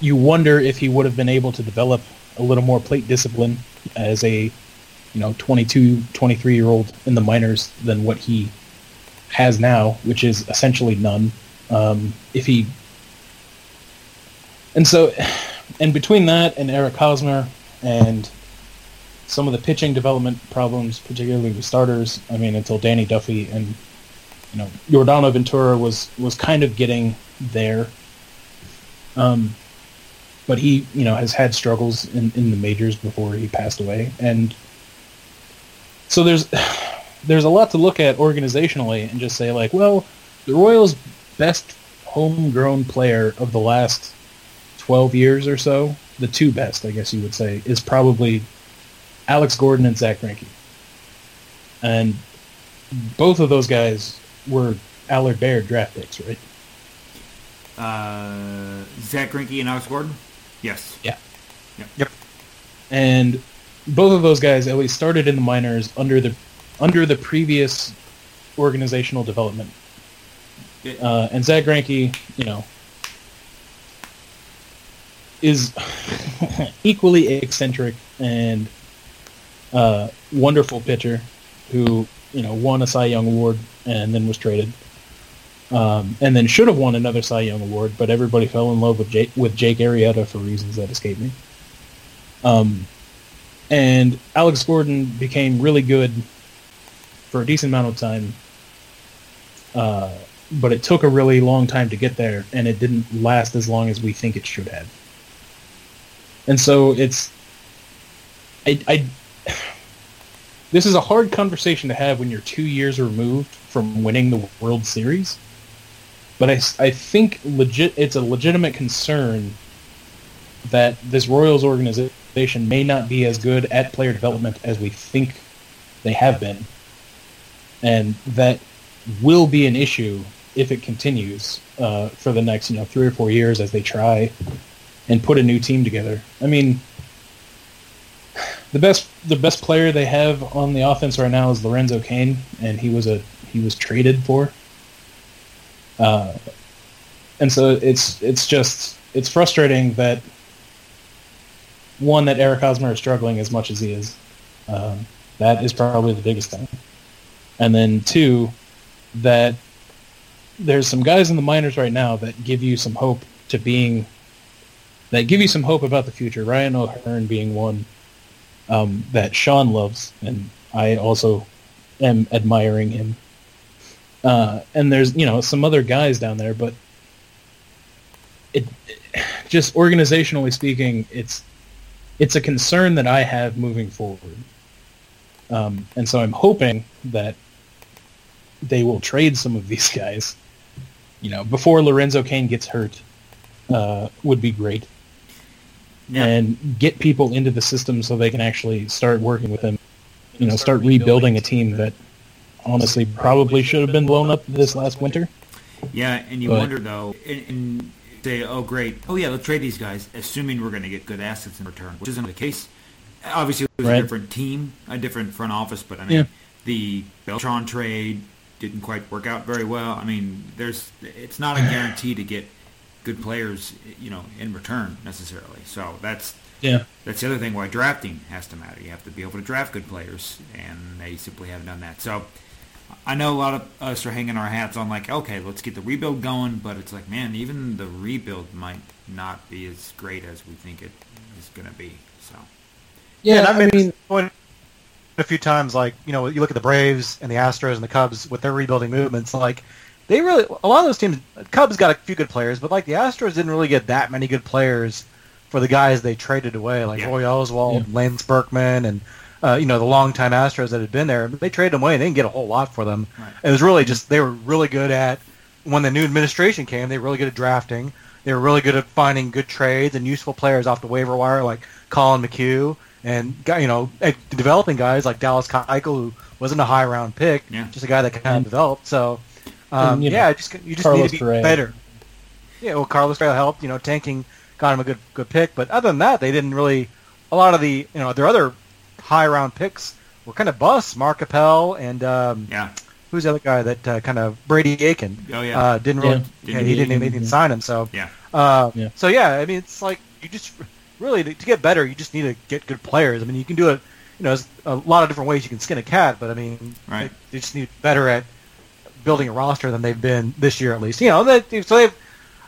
you wonder if he would have been able to develop a little more plate discipline as a you know 22 23 year old in the minors than what he has now which is essentially none. Um, if he and so and between that and Eric Hosmer and some of the pitching development problems particularly with starters I mean until Danny Duffy and you know Yordano Ventura was was kind of getting there. Um, but he, you know, has had struggles in, in the majors before he passed away, and so there's there's a lot to look at organizationally and just say like, well, the Royals' best homegrown player of the last twelve years or so, the two best, I guess you would say, is probably Alex Gordon and Zack Greinke, and both of those guys were Allard Baird draft picks, right? Uh, Zack Greinke and Alex Gordon. Yes. Yeah. Yep. And both of those guys at least started in the minors under the under the previous organizational development. Uh, and Zack Greinke, you know, is equally eccentric and uh, wonderful pitcher who you know won a Cy Young award and then was traded, um, and then should have won another Cy Young award, but everybody fell in love with Jake with Jake Arrieta for reasons that escape me. Um, and Alex Gordon became really good for a decent amount of time, uh, but it took a really long time to get there, and it didn't last as long as we think it should have. And so it's, I, I this is a hard conversation to have when you're two years removed from winning the World Series. But I, I think legit it's a legitimate concern that this Royals organization may not be as good at player development as we think they have been. And that will be an issue if it continues uh, for the next you know three or four years as they try and put a new team together. I mean, the best the best player they have on the offense right now is Lorenzo Cain, and he was a he was traded for. Uh, and so it's it's just it's frustrating that one that Eric Hosmer is struggling as much as he is. Um, that is probably the biggest thing. And then two, that there's some guys in the minors right now that give you some hope to being that give you some hope about the future. Ryan O'Hearn being one um, that Sean loves, and I also am admiring him. Uh, and there's you know some other guys down there, but it just organizationally speaking, it's it's a concern that I have moving forward. Um, and so I'm hoping that they will trade some of these guys, you know, before Lorenzo Cain gets hurt, uh, would be great. Yeah. And get people into the system so they can actually start working with him, you know, start rebuilding a team that honestly probably should have been blown up this last winter. Yeah, and you But- wonder though, and, and say, oh great, oh yeah, let's trade these guys, assuming we're going to get good assets in return, which isn't the case. Obviously, it was Right. a different team, a different front office, but I mean, Yeah. the Beltran trade didn't quite work out very well. I mean, there's, it's not a guarantee to get good players, you know, in return necessarily. So that's Yeah. that's the other thing why drafting has to matter. You have to be able to draft good players, and they simply haven't done that. So I know a lot of us are hanging our hats on like, okay, let's get the rebuild going, but it's like, man, even the rebuild might not be as great as we think it is going to be. So Yeah, and I I've mean, point a few times, like you know, you look at the Braves and the Astros and the Cubs with their rebuilding movements. Like they really, a lot of those teams, Cubs got a few good players, but like the Astros didn't really get that many good players for the guys they traded away, like Yeah. Roy Oswalt, Yeah. Lance Berkman, and uh, you know the longtime Astros that had been there. They traded them away and they didn't get a whole lot for them. Right. It was really just they were really good at when the new administration came. They were really good at drafting. They were really good at finding good trades and useful players off the waiver wire, like Collin McHugh, and you know, developing guys like Dallas Keuchel, who wasn't a high round pick, Yeah. just a guy that kind of And- developed. So, um, and, you know, yeah, just you just Carlos need to be Correa. better. Yeah, well, Carlos Correa helped. You know, tanking got him a good good pick, but other than that, they didn't really. A lot of the you know their other high round picks were kind of busts. Mark Appel and um, yeah, who's the other guy that uh, kind of Brady Aiken. Oh, yeah. uh, didn't really. Yeah. Yeah, Didn't he didn't even yeah. sign him. So yeah, uh, Yeah. so yeah, I mean it's like you just really to, to get better, you just need to get good players. I mean you can do it. You know, there's a lot of different ways you can skin a cat, but I mean, Right. they, they just need better at building a roster than they've been this year at least. You know, they, so they have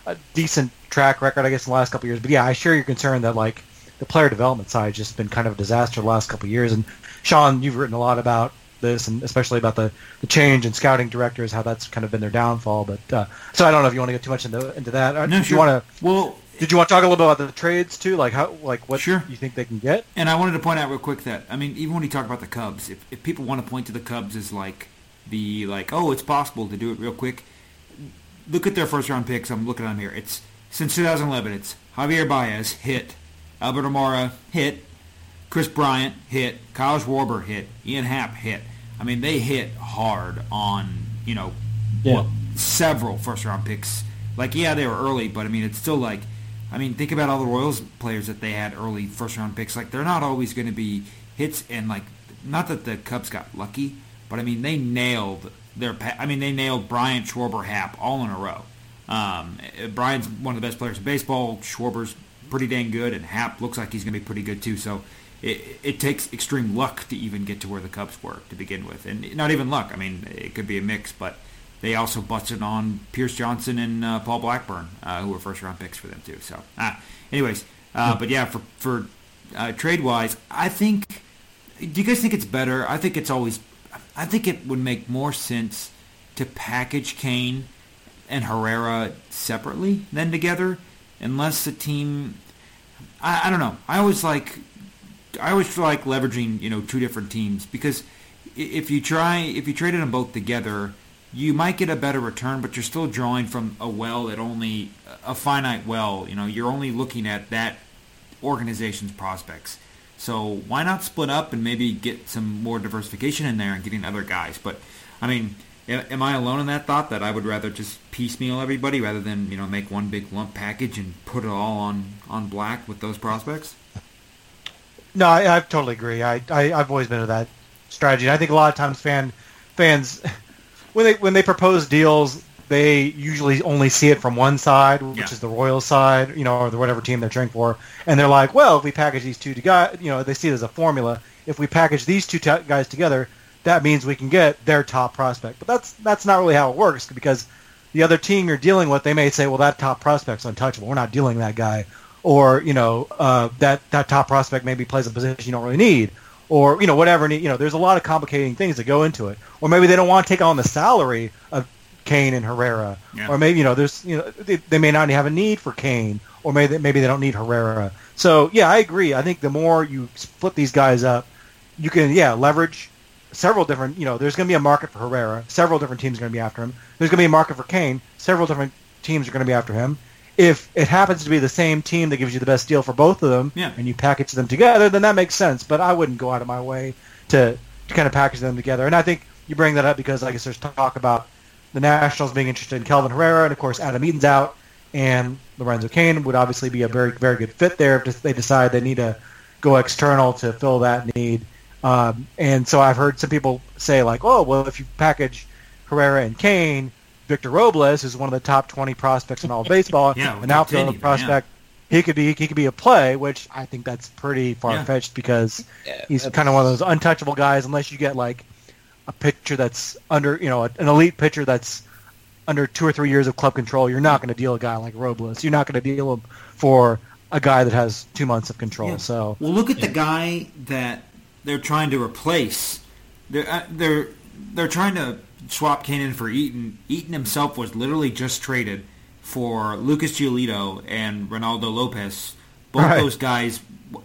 a decent track record, I guess, in the last couple of years. But yeah, I share your concern that like the player development side has just been kind of a disaster the last couple of years. And Sean, you've written a lot about this, and especially about the, the change in scouting directors, how that's kind of been their downfall. But uh, so I don't know if you want to get too much into into that. Or no, sure. you want to? well, Did you want to talk a little bit about the trades too? Like how, like what Sure. you think they can get? And I wanted to point out real quick that I mean, even when you talk about the Cubs, if, if people want to point to the Cubs as like the like, oh, it's possible to do it real quick. Look at their first round picks. I'm looking at them here. It's since 2011. It's Javier Baez hit, Albert Almora hit, Kris Bryant hit, Kyle Schwarber hit, Ian Happ hit. I mean, they hit hard on you know Yeah. well, several first round picks. Like, yeah, they were early, but I mean, it's still like, I mean, think about all the Royals players that they had early first round picks. Like, they're not always going to be hits, and like, not that the Cubs got lucky, but I mean, they nailed their. pa- I mean, they nailed Bryant, Schwarber, Happ all in a row. Um, Bryant's one of the best players in baseball. Schwarber's pretty dang good, and Happ looks like he's going to be pretty good too. So it, it takes extreme luck to even get to where the Cubs were to begin with, and not even luck. I mean, it could be a mix, but they also busted on Pierce Johnson and uh, Paul Blackburn, uh, who were first round picks for them too. So, ah, anyways, uh, but yeah, for for uh, trade wise, I think. Do you guys think it's better? I think it's always. I think it would make more sense to package Cain and Herrera separately than together, unless the team. I, I don't know. I always like. I always feel like leveraging you know two different teams because if you try if you traded them both together, you might get a better return, but you're still drawing from a well that only a finite well. You know, you're only looking at that organization's prospects. So why not split up and maybe get some more diversification in there and getting other guys? But I mean, am I alone in that thought that I would rather just piecemeal everybody rather than you know make one big lump package and put it all on on black with those prospects? No, I, I totally agree. I, I I've always been of that strategy. And I think a lot of times fan fans when they when they propose deals, they usually only see it from one side, which Yeah. is the Royal side, you know, or the whatever team they're cheering for, and they're like, well, if we package these two together, you know, they see it as a formula. If we package these two t- guys together, that means we can get their top prospect. But that's that's not really how it works because the other team you're dealing with, they may say, well, that top prospect's untouchable. We're not dealing that guy. Or, you know, uh, that, that top prospect maybe plays a position you don't really need. Or, you know, whatever. You know, there's a lot of complicating things that go into it. Or maybe they don't want to take on the salary of Cain and Herrera. Yeah. Or maybe, you know, there's, you know, they, they may not have a need for Cain. Or maybe, maybe they don't need Herrera. So, yeah, I agree. I think the more you split these guys up, you can, yeah, leverage several different, you know, there's going to be a market for Herrera. Several different teams are going to be after him. There's going to be a market for Cain. Several different teams are going to be after him. If it happens to be the same team that gives you the best deal for both of them, Yeah. and you package them together, then that makes sense. But I wouldn't go out of my way to, to kind of package them together. And I think you bring that up because I guess there's talk about the Nationals being interested in Kelvin Herrera, and of course Adam Eaton's out, and Lorenzo Cain would obviously be a very very good fit there if they decide they need to go external to fill that need. Um, and so I've heard some people say like, oh well, if you package Herrera and Cain, Victor Robles is one of the top 20 prospects in all of baseball, Yeah, an top 10 outfield even, prospect. He could be he could be a play, which I think that's pretty far fetched because Yeah, he's kind of one of those untouchable guys unless you get like a pitcher that's under you know an elite pitcher that's under two or three years of club control. You're not going to deal a guy like Robles. You're not going to deal him for a guy that has two months of control. Yeah. So Well, look at the guy that they're trying to replace. They're uh, they're they're trying to swap Cain in for Eaton. Eaton himself was literally just traded for Lucas Giolito and Reynaldo Lopez. Both Right. those guys.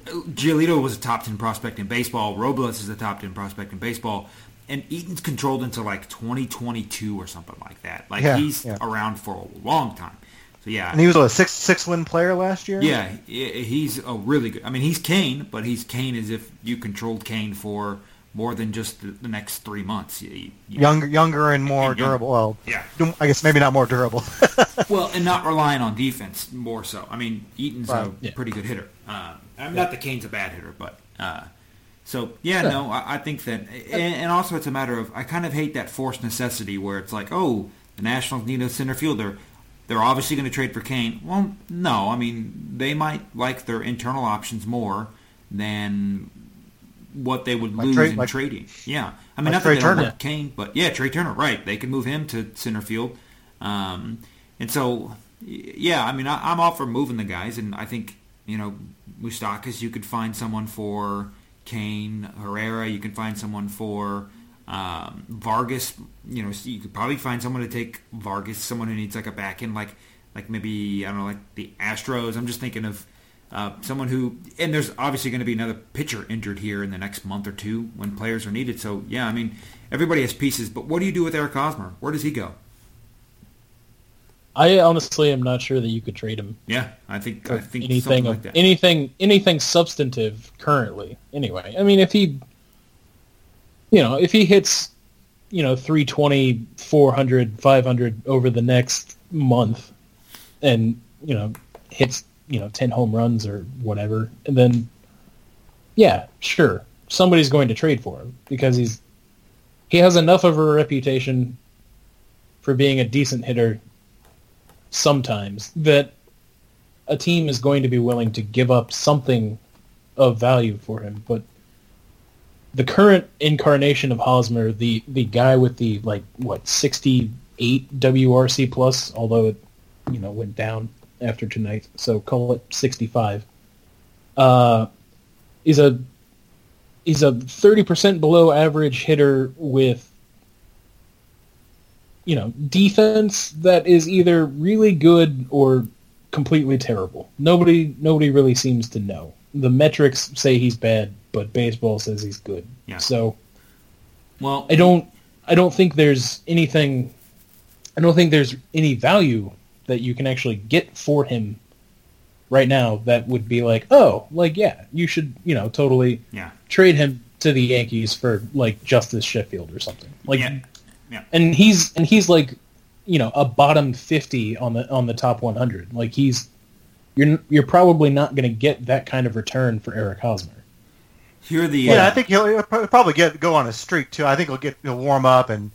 Giolito was a top ten prospect in baseball. Robles is a top ten prospect in baseball. And Eaton's controlled into like 2022 or something like that. Like Yeah, he's yeah. around for a long time. So yeah, and he was a six six win player last year. yeah, he's a really good. I mean, he's Cain, but he's Cain as if you controlled Cain for more than just the, the next three months. You- you- younger younger and more And young. durable. Well, Yeah. I guess maybe not more durable. Well, and not relying on defense more so. I mean, Eaton's Right. a Yeah. pretty good hitter. Uh, I'm not that Cain's a bad hitter, but uh, so yeah, no, I, I think that, and, and also it's a matter of I kind of hate that forced necessity where it's like, oh, the Nationals need a center fielder. They're obviously going to trade for Cain. Well, no, I mean they might like their internal options more than what they would Like lose Trea- in like- trading. Yeah, I mean like not Trea that they don't want Cain, but yeah, Trea Turner, right? They could move him to center field, um, and so yeah, I mean I, I'm all for moving the guys, and I think you know Moustakas, you could find someone for Cain, Herrera, you can find someone for um, Vargas. You know, you could probably find someone to take Vargas, someone who needs like a back end, like like maybe I don't know, like the Astros. I'm just thinking of. Uh, someone who, and there's obviously going to be another pitcher injured here in the next month or two when players are needed. So yeah, I mean, everybody has pieces, but what do you do with Eric Hosmer? Where does he go? I honestly am not sure that you could trade him Yeah, I think I think anything like that. anything anything substantive currently. Anyway, I mean, if he, you know, if he hits you know 320, 400, 500 over the next month, and you know hits you know 10 home runs or whatever, and then yeah, sure, somebody's going to trade for him because he's he has enough of a reputation for being a decent hitter sometimes that a team is going to be willing to give up something of value for him. But the current incarnation of Hosmer, the the guy with the like what sixty eight WRC plus, although it you know went down after tonight, so call it sixty five. Uh, is a he's a thirty percent below average hitter with you know defense that is either really good or completely terrible. Nobody nobody really seems to know. The metrics say he's bad, but baseball says he's good. Yeah. So Well, I don't I don't think there's anything I don't think there's any value that you can actually get for him right now that would be like, oh, like yeah, you should, you know, totally yeah, trade him to the Yankees for like Justus Sheffield or something. Like yeah, yeah. and he's and he's like you know a bottom 50 on the on the top 100 like he's you're you're probably not going to get that kind of return for Eric Hosmer Here are the Yeah, uh, I think he'll, he'll probably get go on a streak too. I think he'll get he'll warm up, and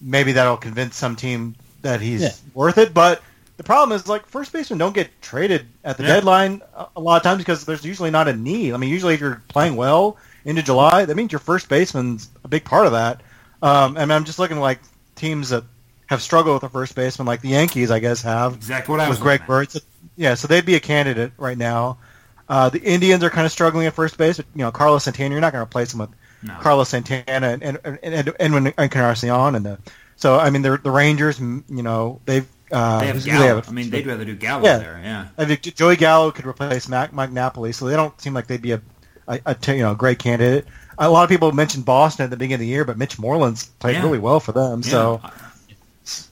maybe that'll convince some team that he's Yeah. worth it. But the problem is, like first basemen don't get traded at the Yeah. deadline a, a lot of times because there's usually not a need. I mean, usually if you're playing well into July, that means your first baseman's a big part of that. Um, and I'm just looking like teams that have struggled with a first baseman, like the Yankees, I guess, have exactly what I was with Greg looking. Bird. Yeah, so they'd be a candidate right now. Uh, the Indians are kind of struggling at first base. But, you know, Carlos Santana, you're not going to replace him with No. Carlos Santana and and and, and Edwin Encarnacion and the. So I mean, the the Rangers, you know, they've uh, They have Gallo. have? I mean, they'd rather do Gallo Yeah. there. Yeah. I think Joey Gallo could replace Mac, Mike Napoli, so they don't seem like they'd be a, a, a t- you know great candidate. A lot of people mentioned Boston at the beginning of the year, but Mitch Moreland's played Yeah. really well for them. So Yeah.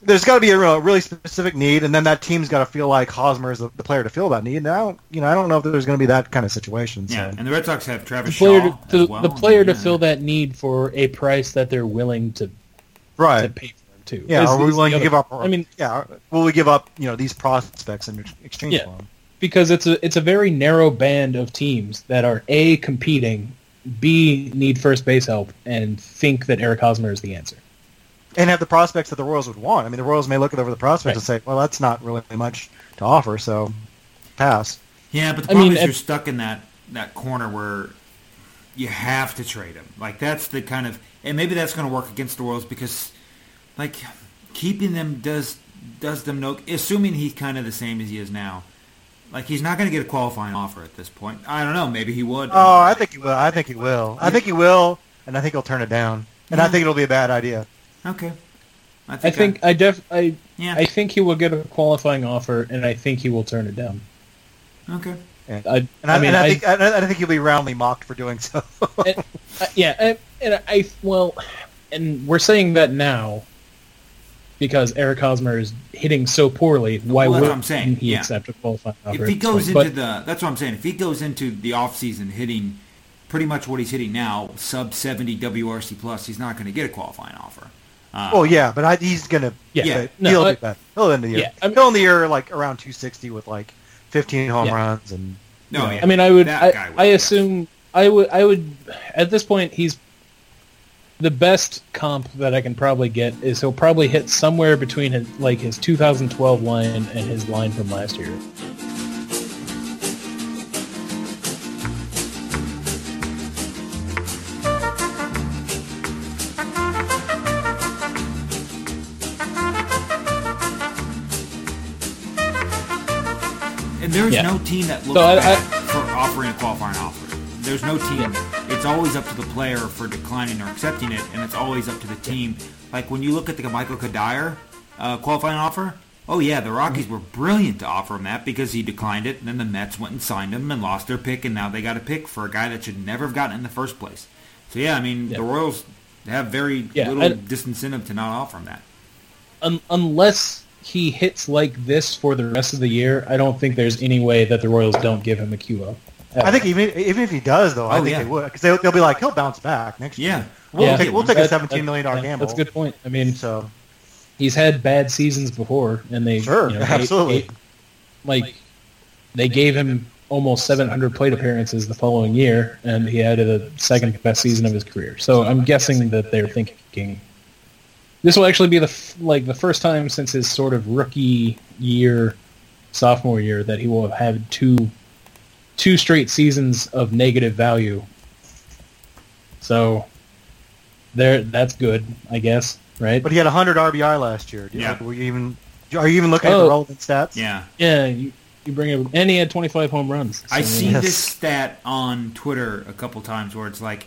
There's got to be a real, really specific need, and then that team's got to feel like Hosmer is the, the player to fill that need. And I don't, you know, I don't know if there's going to be that kind of situation. So. Yeah, and the Red Sox have the Travis player Shaw to, as well. the player to fill that need for a price that they're willing to, to right? pay for him too Yeah, Is- are we willing to give up? I mean yeah, will we give up you know these prospects in exchange Yeah. for them? because it's a it's a very narrow band of teams that are a competing b need first base help and think that Eric Hosmer is the answer and have the prospects that the Royals would want. I mean, the Royals may look over the prospects Right. and say, "Well, that's not really much to offer," so pass. Yeah, but the I problem mean, is you're stuck in that that corner where you have to trade him. Like that's the kind of, and maybe that's going to work against the Royals because, like, keeping them does does them no. Assuming he's kind of the same as he is now, like he's not going to get a qualifying offer at this point. I don't know. Maybe he would. Oh, I think he will. I think he will. I think he will, and I think he'll turn it down. And I think it'll be a bad idea. Okay. I I think. think I def I yeah. I think he will get a qualifying offer and I think he will turn it down okay. And, I, and I, I mean and I, I, think I, I think he'll be roundly mocked for doing so. and- uh, yeah, and, and I well, and we're saying that now because Eric Hosmer is hitting so poorly. Why Well, would what I'm saying, he yeah. accept a qualifying offer? If he goes point? into the, that's what I'm saying. If he goes into the off season hitting pretty much what he's hitting now, sub 70 WRC plus, he's not going to get a qualifying offer. Uh, well, yeah, but I, he's gonna. Yeah. Yeah. No, he'll I- do better. He'll end the year. Yeah, I mean- he'll end the year like around 260 with like 15 home Yeah. runs and. no, you yeah. I mean, I would. I, would, I yes. assume I would. I would. At this point, he's the best comp that I can probably get is he'll probably hit somewhere between his, like his 2012 line and his line from last year. There's Yeah. no team that looks So I- I- for offering a qualifying offer. There's no team. It's always up to the player for declining or accepting it, and it's always up to the team. Like when you look at the Michael Cuddyer uh, qualifying offer, oh yeah, the Rockies were brilliant to offer him that because he declined it, and then the Mets went and signed him and lost their pick, and now they got a pick for a guy that should never have gotten in the first place. So yeah, I mean Yeah. the Royals have very Yeah, little I- disincentive to not offer him that. Un- unless he hits like this for the rest of the year, I don't think there's any way that the Royals don't give him a QO. I think even even if he does though, I Oh, think yeah. they would because they'll, they'll be like he'll bounce back next year. Yeah. We'll Yeah. take we'll take a That- seventeen that- million dollar gamble. That's a good point. I mean, So he's had bad seasons before, and they Sure, you know, they- absolutely. they- like they gave him almost 700 plate appearances the following year, and he had the second best season of his career. So I'm guessing that they're thinking this will actually be the f- like the first time since his sort of rookie year, sophomore year, that he will have had two two straight seasons of negative value. So there, that's good, I guess, right? but he had hundred RBI last year. Do you- Yeah. Were you even are you even looking at Oh. the relevant stats? Yeah. Yeah, you, you bring it, and he had 25 home runs. I so- seen Yes. this stat on Twitter a couple times where it's like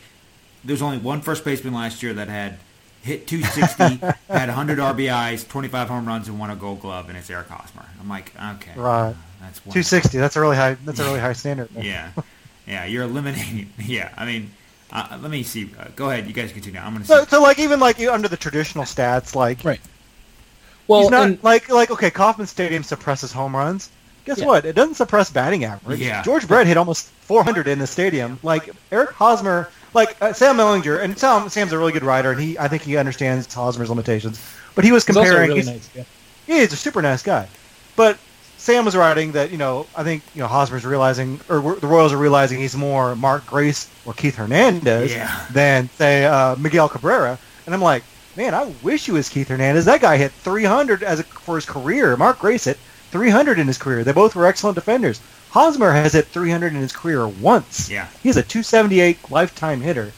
there's only one first baseman last year that had hit 260, had 100 RBIs, 25 home runs, and won a Gold Glove, and it's Eric Hosmer. I'm like, okay, Right. that's one. Two sixty. That's a really high. That's a really high standard. Yeah, yeah, you're eliminating. Yeah, I mean, uh, let me see. Uh, go ahead, you guys continue. I'm gonna see. So, so like even like under the traditional stats, like Right. Well, he's not and- like like okay, Kauffman Stadium suppresses home runs. Guess Yeah. what? It doesn't suppress batting average. Yeah. George Brett hit almost 400 in the stadium. Like Eric Hosmer, like uh, Sam Mellinger, and Sam Sam's a really good writer, and he I think he understands Hosmer's limitations. But he was he's comparing. really he's- nice. Yeah, he's a super nice guy. But Sam was writing that, you know, I think, you know, Hosmer's realizing, or the Royals are realizing he's more Mark Grace or Keith Hernandez Yeah. than, say, uh, Miguel Cabrera. And I'm like, man, I wish he was Keith Hernandez. That guy hit 300 as a, for his career. Mark Grace hit 300 in his career. They both were excellent defenders. Hosmer has hit 300 in his career once. Yeah. He's a 278 lifetime hitter.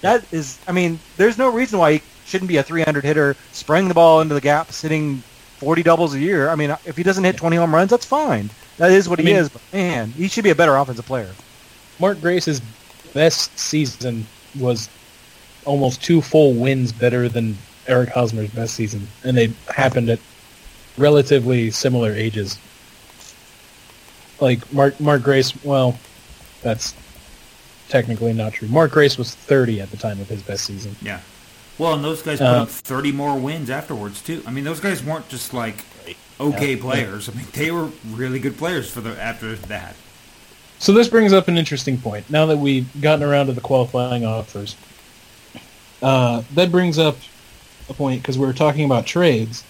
That is, I mean, there's no reason why he shouldn't be a 300 hitter, spraying the ball into the gap, hitting 40 doubles a year. I mean, if he doesn't hit 20 home runs, that's fine. That is what I he mean- is. But man, he should be a better offensive player. Mark Grace's best season was almost two full wins better than Eric Hosmer's best season, and they happened at relatively similar ages. Like Mark Mark Grace, well, that's technically not true. Mark Grace was 30 at the time of his best season. Yeah. Well, and those guys put Uh, up 30 more wins afterwards too. I mean, those guys weren't just like okay Yeah. players. I mean, they were really good players for the after that. So this brings up an interesting point. Now that we've gotten around to the qualifying offers, uh, that brings up a point because we were talking about trades.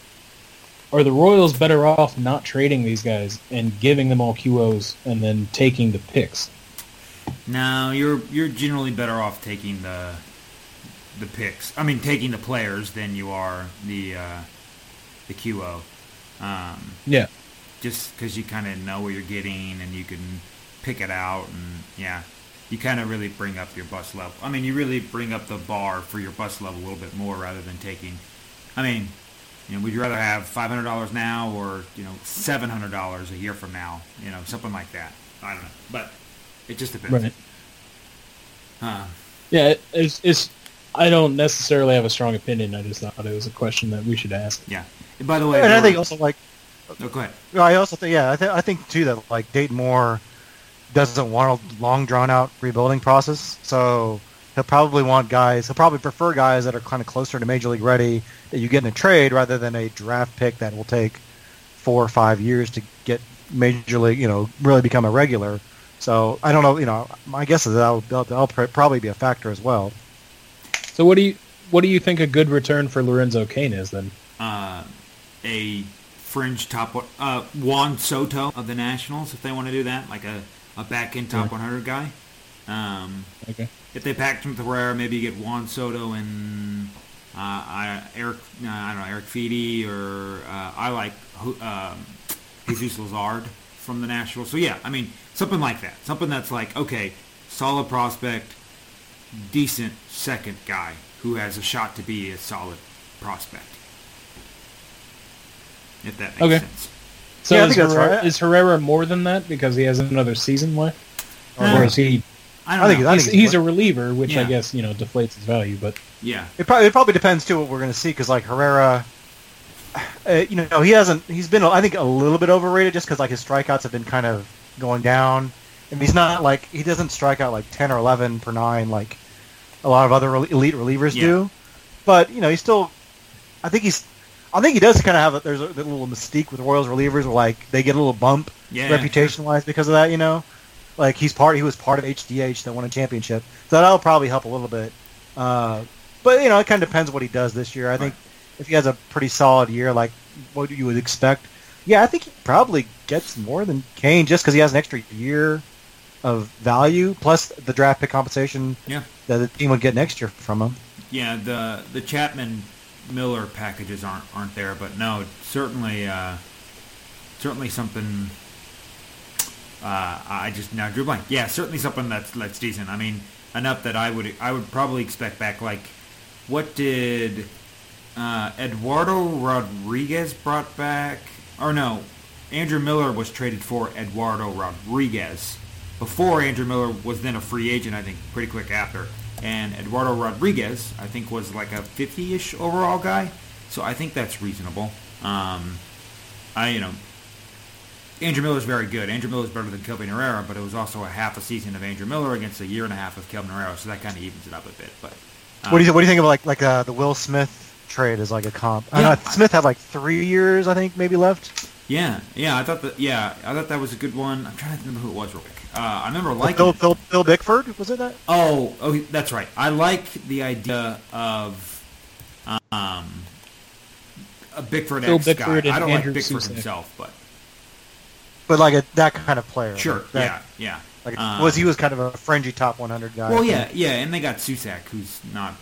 Are the Royals better off not trading these guys and giving them all QOs and then taking the picks? No, you're you're generally better off taking the the picks. I mean, taking the players than you are the uh, the QO. Um, Yeah. just because you kind of know what you're getting and you can pick it out and yeah, you kind of really bring up your bus level. I mean, you really bring up the bar for your bus level a little bit more rather than taking. I mean, you know, would you rather have five hundred dollars now or you know seven hundred dollars a year from now? You know, something like that. I don't know, but it just depends. Right. Uh, Yeah, it's, it's. I don't necessarily have a strong opinion. I just thought it was a question that we should ask. yeah. And by the way, And I think also like oh, go ahead. I also think yeah, I, th- I think too that like Dayton Moore doesn't want a long drawn out rebuilding process, so he'll probably want guys. He'll probably prefer guys that are kind of closer to major league ready that you get in a trade rather than a draft pick that will take four or five years to get major league. You know, really become a regular. So I don't know. You know, my guess is that'll, that'll, that'll probably be a factor as well. So what do you what do you think a good return for Lorenzo Cain is then? uh, a fringe top one- uh, Juan Soto of the Nationals if they want to do that, like a, a back end top Yeah. 100 guy. Um, Okay. If they packed him with Herrera, maybe you get Juan Soto and uh, I, Eric, uh, I don't know, Erick Fedde or uh, I like who- um, Jesus Luzardo from the Nationals. So yeah, I mean something like that, something that's like okay, solid prospect, decent second guy who has a shot to be a solid prospect. If that makes Okay. sense. So Yeah, I is, think that's Herrera, right. is Herrera more than that because he has another season left, or is he? I don't I think know. I He's, think he's a reliever, which I guess you know deflates his value. But yeah. It probably, it probably depends too what we're going to see because like Herrera, uh, you know, he hasn't. He's been I think a little bit overrated just because like his strikeouts have been kind of going down, and he's not like he doesn't strike out like ten or eleven per nine like a lot of other elite relievers Yeah. do. But you know, he's still. I think he's. I think he does kind of have a, there's a, little mystique with Royals relievers where like they get a little bump Yeah. reputation wise because of that, you know. Like he's part. He was part of HDH that won a championship, so that'll probably help a little bit. Uh, but you know, it kind of depends what he does this year. I think if he has a pretty solid year, like what you would expect, yeah, I think he probably gets more than Cain just because he has an extra year of value plus the draft pick compensation Yeah. that the team would get next year from him. Yeah, the the Chapman Miller packages aren't aren't there, but no, certainly uh, certainly something. Uh, I just now drew blank. Yeah, certainly something that's that's decent. I mean, enough that I would I would probably expect back. Like, what did uh, Eduardo Rodriguez brought back? Or no, Andrew Miller was traded for Eduardo Rodriguez before Andrew Miller was then a free agent. I think pretty quick after. And Eduardo Rodriguez, I think, was like a 50-ish overall guy. So I think that's reasonable. Um, I, you know, Andrew Miller is very good. Andrew Miller is better than Kelvin Herrera, but it was also a half a season of Andrew Miller against a year and a half of Kelvin Herrera, so that kind of evens it up a bit. But um, What do you what do you think of like like uh, the Will Smith trade as like a comp? I know Smith had like three years, I think, maybe left. Yeah, yeah, I thought that. Yeah, I thought that was a good one. I'm trying to remember who it was real quick. Uh, I remember liking. Phil, Phil, Bill, Bill Bickford was it that? Oh, oh, that's right. I like the idea of um, a Bickford Phil X guy. Bickford and I don't Andrew like Bickford Susac. himself, but But like a, that kind of player. sure, Like that, yeah, yeah. Like Um, was he was kind of a fringy top 100 guy. Well, yeah, yeah, and they got Susac, who's not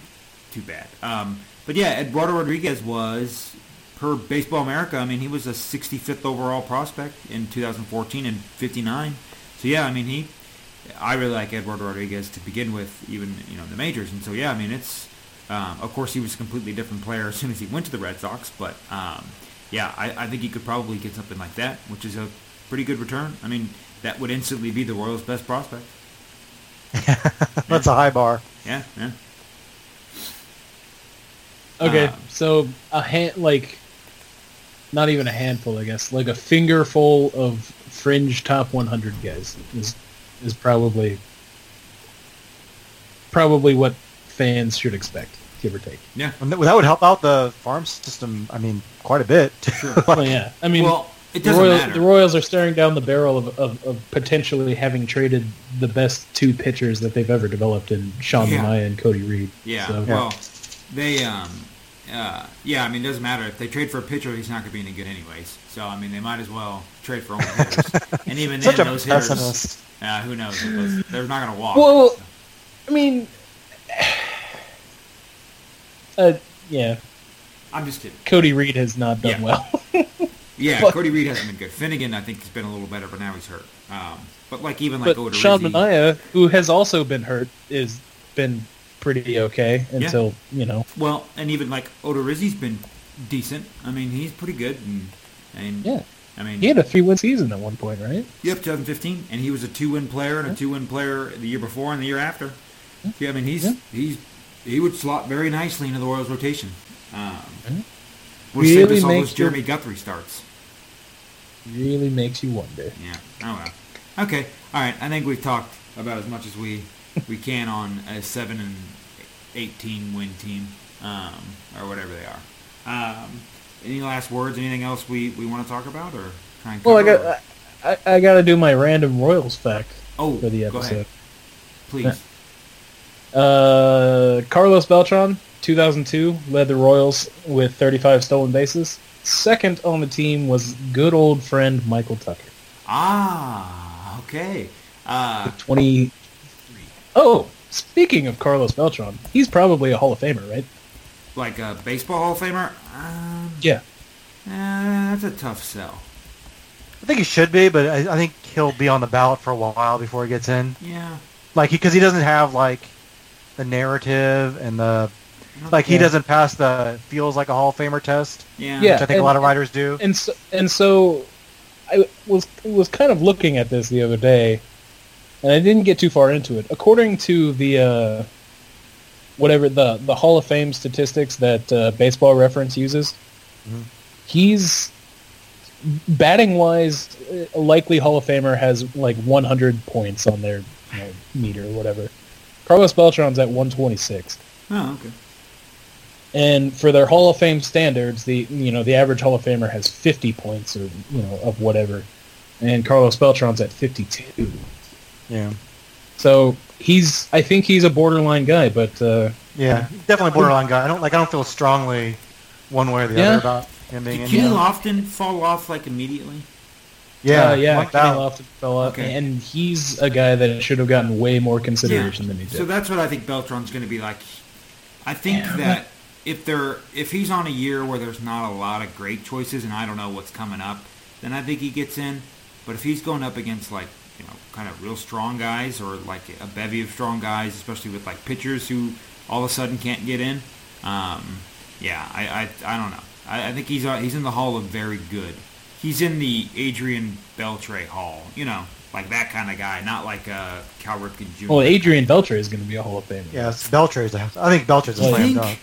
too bad. Um, but yeah, Eduardo Rodriguez was, per Baseball America, I mean, he was a 65th overall prospect in 2014 and 59. So yeah, I mean, he, I really like Eduardo Rodriguez to begin with, even you know the majors, and so yeah, I mean, it's, um, of course, he was a completely different player as soon as he went to the Red Sox, but um, yeah, I, I think he could probably get something like that, which is a pretty good return. I mean, that would instantly be the Royals' best prospect. That's a high bar. Yeah, yeah. Okay, Uh, so a hand like not even a handful, I guess, like a fingerful of fringe top 100 guys is is probably probably what fans should expect, give or take. Yeah. And that that would help out the farm system. I mean, quite a bit. Well, yeah, I mean, well, it the doesn't Royals, matter. the Royals are staring down the barrel of, of, of potentially having traded the best two pitchers that they've ever developed in Sean Yeah. Manaea and Cody Reed. yeah, So- well, they, um, uh, yeah, I mean, it doesn't matter. If they trade for a pitcher, he's not going to be any good anyways. So, I mean, they might as well trade for only hitters. and even Such then, a those hitters, pessimist. uh, who knows? Those- They're not going to walk. Well, I mean, uh, yeah, I'm just kidding. Cody Reed has not done Yeah. well. Yeah, But- Cody Reed hasn't been good. Finnegan, I think, has been a little better, but now he's hurt. Um, but, like, even like but Sean Odorizzi, Manaea, who has also been hurt, is been pretty okay until you know. well, and even like Odorizzi's been decent. I mean, he's pretty good. And, and Yeah, I mean, he had a three-win season at one point, right? Yep, 2015, and he was a two-win player and a two-win player the year before and the year after. Yeah, I mean he's Yeah. he's he would slot very nicely into the Royals rotation. Um, Mhm. Would save Really us all those your- Jeremy Guthrie starts. Really makes you wonder. Yeah. Oh well. Okay. All right. I think we've talked about as much as we we can on a seven and eighteen win team, um, or whatever they are. Um, any last words? Anything else we, we want to talk about or try and Well, I got I, I got to do my random Royals fact oh, for the episode. please. Uh, Carlos Beltran, 2002, led the Royals with 35 stolen bases. Second on the team was good old friend Michael Tucker, Ah, okay. Uh, 20. Oh, speaking of Carlos Beltran, he's probably a Hall of Famer, right? like a baseball Hall of Famer? Um, Yeah. uh, that's a tough sell. I think he should be, but I, I think he'll be on the ballot for a while before he gets in. Yeah. Like, because he, doesn't have like the narrative and the like. He Yeah. doesn't pass the feels like a Hall of Famer test, Yeah. Yeah. which I think and- a lot of writers do. And so, and so, I was was kind of looking at this the other day, and I didn't get too far into it. According to the uh, whatever the the Hall of Fame statistics that uh, Baseball Reference uses, Mhm. he's batting wise, a likely Hall of Famer has like 100 points on their you know, meter or whatever. Carlos Beltran's at 126. Oh, okay. And for their Hall of Fame standards, the you know the average Hall of Famer has 50 points or you know of whatever, and Carlos Beltran's at 52. Yeah. So he's I think he's a borderline guy, but uh, Yeah. Definitely borderline guy. I don't like. I don't feel strongly one way or the Yeah. other about him being Did in. Kenny there. Lofton fall off like immediately? Yeah. uh, yeah, like Kenny. Lofton fell out, Okay. and he's a guy that should have gotten way more consideration than he did. So that's what I think Beltran's going to be like. I think that if they're if he's on a year where there's not a lot of great choices, and I don't know what's coming up, then I think he gets in. But if he's going up against like you know kind of real strong guys or like a bevy of strong guys, especially with like pitchers who all of a sudden can't get in, um, yeah, I, I I don't know. I, I think he's uh, he's in the Hall of Very Good. He's in the Adrian Beltre Hall, you know, like that kind of guy, not like uh, Cal Ripken Jr. well, Adrian Beltre is going to be a Hall of Famer. Yes, Beltre's. A, I think Beltre's a Well, slam think-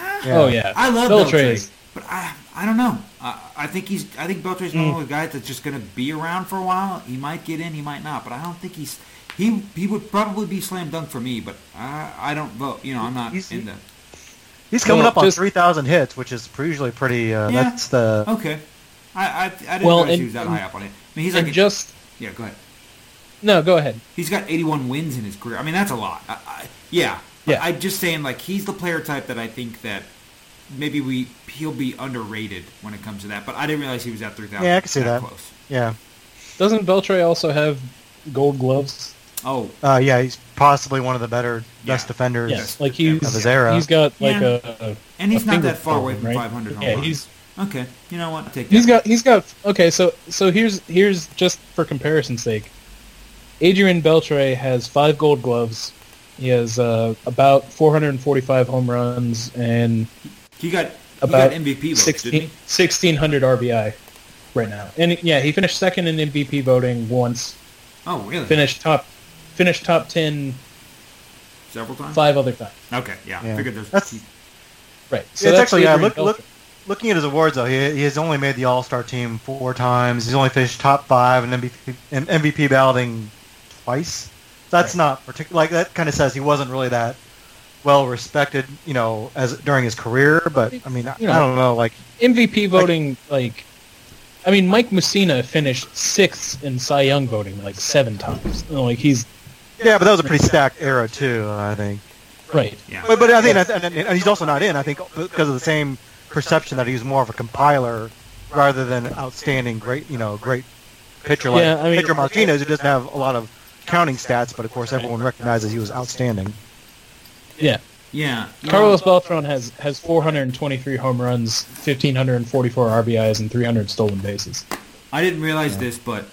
dunk. Oh yeah. I love Beltre Beltre, but I I don't know. I, I think he's I think Beltre's one of those guys that's just going to be around for a while. He might get in, he might not, but I don't think he's he he would probably be slam dunk for me, but I I don't vote. You know, I'm not He's- in the He's coming Well, up on just- 3,000 hits, which is usually pretty. Uh, Yeah. That's the. okay. I I, I didn't Well, realize he was that and- high up on it. I mean, he's like a- just yeah. Go ahead. no, go ahead. He's got 81 wins in his career. I mean, that's a lot. I, I, yeah. Yeah. I'm just saying, like, he's the player type that I think that maybe we he'll be underrated when it comes to that. But I didn't realize he was at 3,000. Yeah, I can see that. Close. Yeah. Doesn't Beltre also have gold gloves? Oh, Uh, yeah, he's possibly one of the better, best defenders. Yes, like he's Of his era. He's got like Yeah. a, a and he's a not that far away from right? 500 home Yeah, runs. he's okay. You know what? Take that. he's got he's got okay. So so here's here's just for comparison's sake. Adrian Beltre has five Gold Gloves. He has uh, about 445 home runs and He got he about got MVP votes, 16 didn't he? 1600 RBI right now. And yeah, he finished second in MVP voting once. Oh, really? Finished top finished top 10 Several times. five other times. Okay, yeah. Yeah. I figured there's. That's- Right. So it's actually yeah. Look, look, looking at his awards though, he, he has only made the All Star team four times. He's only finished top five in MVP, in MVP balloting twice. That's Right. not particular. Like that kind of says he wasn't really that well respected, you know, as during his career. But I mean, I, You know. I don't know. Like MVP voting, like, I mean, Mike Mussina finished sixth in Cy Young voting like seven times. You know, Like he's yeah, but that was a pretty stacked era too. I think. right. Yeah. But, but I think, that, and, and and he's also not in. I think because of the same perception that he was more of a compiler rather than outstanding, great, you know, great pitcher like Yeah, I mean- pitcher Martinez, who doesn't have a lot of counting stats, but of course everyone recognizes he was outstanding. Yeah. yeah. Carlos Beltran has has 423 home runs, 1544 RBIs, and 300 stolen bases. I didn't realize this, but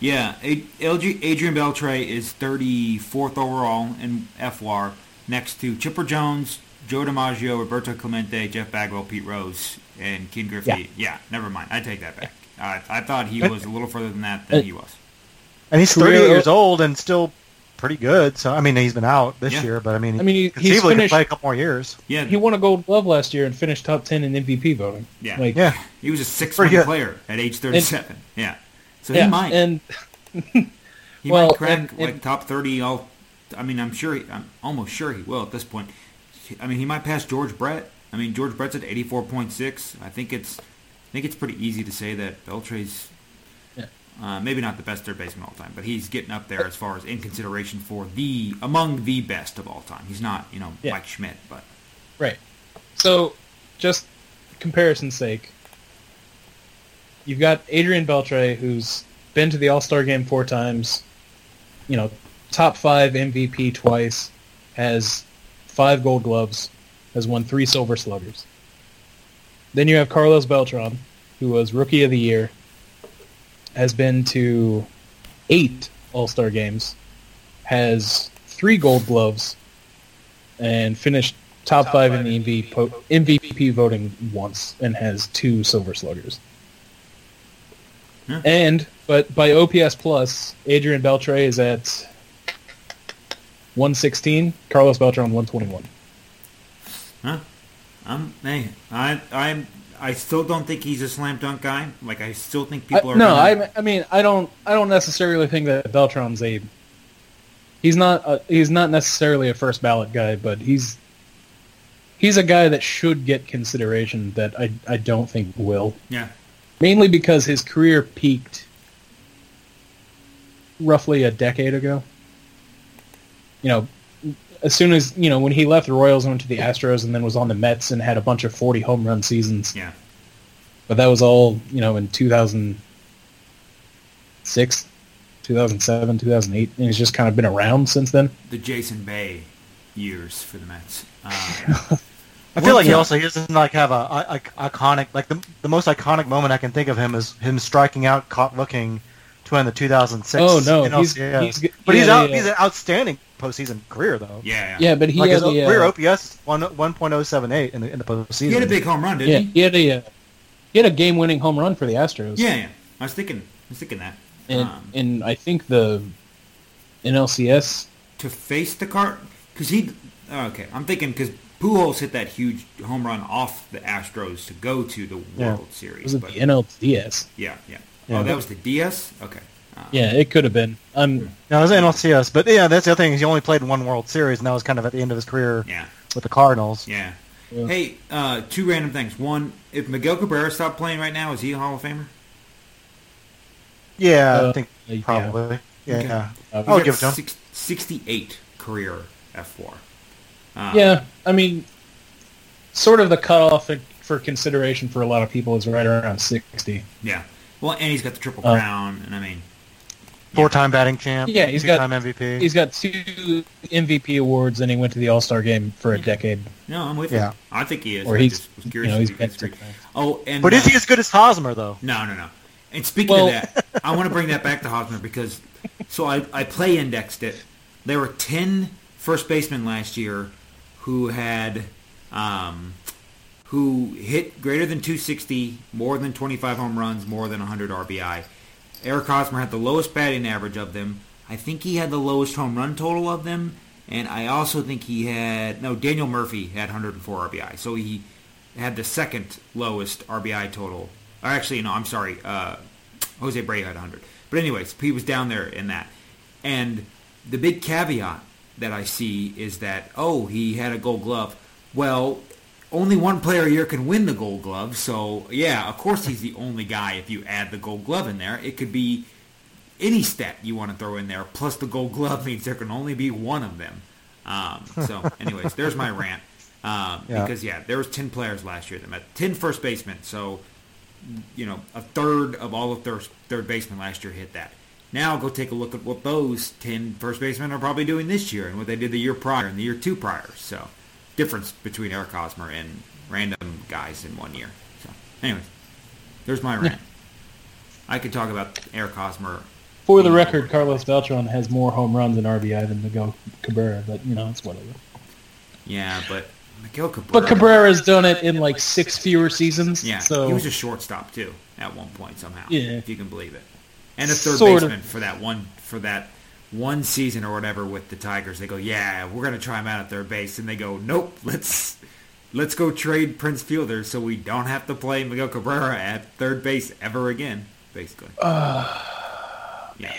yeah, LG, Adrian Beltre is 34th overall in FWAR, next to Chipper Jones, Joe DiMaggio, Roberto Clemente, Jeff Bagwell, Pete Rose, and Ken Griffey. Yeah. Yeah, never mind. I take that back. I I thought he was a little further than that than he was. And he's Career- 30 years old and still pretty good. So I mean, he's been out this Yeah. year, but I mean, I mean, he- he's conceivably could finished- play a couple more years. Yeah, He won a Gold Glove last year and finished top 10 in MVP voting. Yeah. Like, Yeah, he was a six Pretty win good. player at age 37. yeah, so yeah, he might. and He Well, might crack and- like and- top thirty. All, I mean, I'm sure. He, I'm almost sure he will at this point. I mean, he might pass George Brett. I mean, George Brett's at 84.6. I think it's, I think it's pretty easy to say that Beltre's, Yeah. Uh, maybe not the best third baseman of all time, but he's getting up there as far as in consideration for the among the best of all time. He's not, you know, Yeah. Mike Schmidt, but Right. So, just comparison's sake, you've got Adrian Beltre, who's been to the All Star game four times, you know, top five MVP twice, has five Gold Gloves, has won three Silver Sluggers. Then you have Carlos Beltran, who was Rookie of the Year, has been to eight All Star games, has three Gold Gloves, and finished top, five in the MVP, po- MVP voting once and has two Silver Sluggers. Yeah. And but by OPS plus, Adrian Beltre is at 116, Carlos Beltran 121. huh? I'm, hey, I, I'm, I still don't think he's a slam dunk guy. Like, I still think people I- are. no, gonna- I, I mean I don't I don't necessarily think that Beltran's a he's not a, he's not necessarily a first ballot guy, but he's he's a guy that should get consideration that I I don't think will. yeah. mainly because his career peaked roughly a decade ago. you know, as soon as you know when he left the Royals and went to the Astros, and then was on the Mets and had a bunch of forty home run seasons. Yeah. But that was all you know in two thousand six, two thousand seven, two thousand eight, and he's just kind of been around since then. The Jason Bay years for the Mets. Um, I feel like he also he doesn't like have a, a, a iconic like the the most iconic moment I can think of him is him striking out caught looking to end the 2006. Oh, no, he's- he's g- but he's yeah, out. yeah. He's an outstanding postseason career though. yeah, Yeah, but he like had his a, career uh, OPS is one one point oh seven eight in the in the postseason. He had a big home run, didn't yeah, he? he had a uh, he had a game winning home run for the Astros. Yeah, yeah. I was thinking, I was thinking that. and Um, and I think the NLCS. to face the card because he oh, okay i'm thinking because Pujols hit that huge home run off the astros to go to the Yeah. world series Was it but the NLCS? yeah yeah Yeah. oh that was the ds okay Yeah, it could have been. Um, No, it was NLCS, but yeah, that's the other thing. Is he only played one World Series, and that was kind of at the end of his career yeah with the Cardinals. yeah Yeah. hey uh, two random things one if miguel cabrera stopped playing right now is he a hall of famer Yeah, Uh, I think probably. Yeah, Okay. yeah. Uh, I would He's give it to him. six- 68 career f4 uh, yeah, I mean, sort of the cutoff for consideration for a lot of people is right around sixty. yeah well and he's got the triple Uh, crown and i mean Four-time batting champ. Yeah, he's got- two-time MVP. He's got two MVP awards, and he went to the All Star game for a decade. no i'm with Yeah. you i think he is Or I he's, just was you curious know, if he's he been was three great. times. oh and but is uh, he as good as Hosmer though? No, no, no. And speaking Well- of that, I want to bring that back to Hosmer because so I, I play indexed it. There were 10 first basemen last year who had um, who hit greater than 260, more than 25 home runs, more than 100 RBI. Eric Hosmer had the lowest batting average of them. I think he had the lowest home run total of them, and I also think he had no Daniel Murphy had 104 RBI. So he had the second lowest RBI total. Or actually, no, I'm sorry. Uh, Jose Abreu had 100. But anyways, he was down there in that. And the big caveat that I see is that, oh, he had a gold glove. Well, only one player a year can win the gold glove. So, yeah, of course he's the only guy if you add the gold glove in there. It could be any stat you want to throw in there, plus the gold glove means there can only be one of them. Um, so, anyways, there's my rant. Um, Yeah. Because, yeah, there was 10 players last year that met 10 first basemen. So, you know, a third of all of third, third basemen last year hit that. Now go take a look at what those 10 first basemen are probably doing this year and what they did the year prior and the year two prior. So, difference between Eric Hosmer and random guys in one year. So, anyways, there's my rant. I could talk about Eric Hosmer. For the record, Carlos Beltran has more home runs and RBI than Miguel Cabrera, but you know it's whatever. Yeah, but Miguel Cabrera. But Cabrera's done it in like six fewer seasons. Yeah, so he was a shortstop too at one point somehow. Yeah. if you can believe it, and a third Sort of. baseman for that one for that one season or whatever with the Tigers. They go, yeah, we're gonna try him out at third base, and they go, nope, let's let's go trade Prince Fielder so we don't have to play Miguel Cabrera at third base ever again, basically. yeah.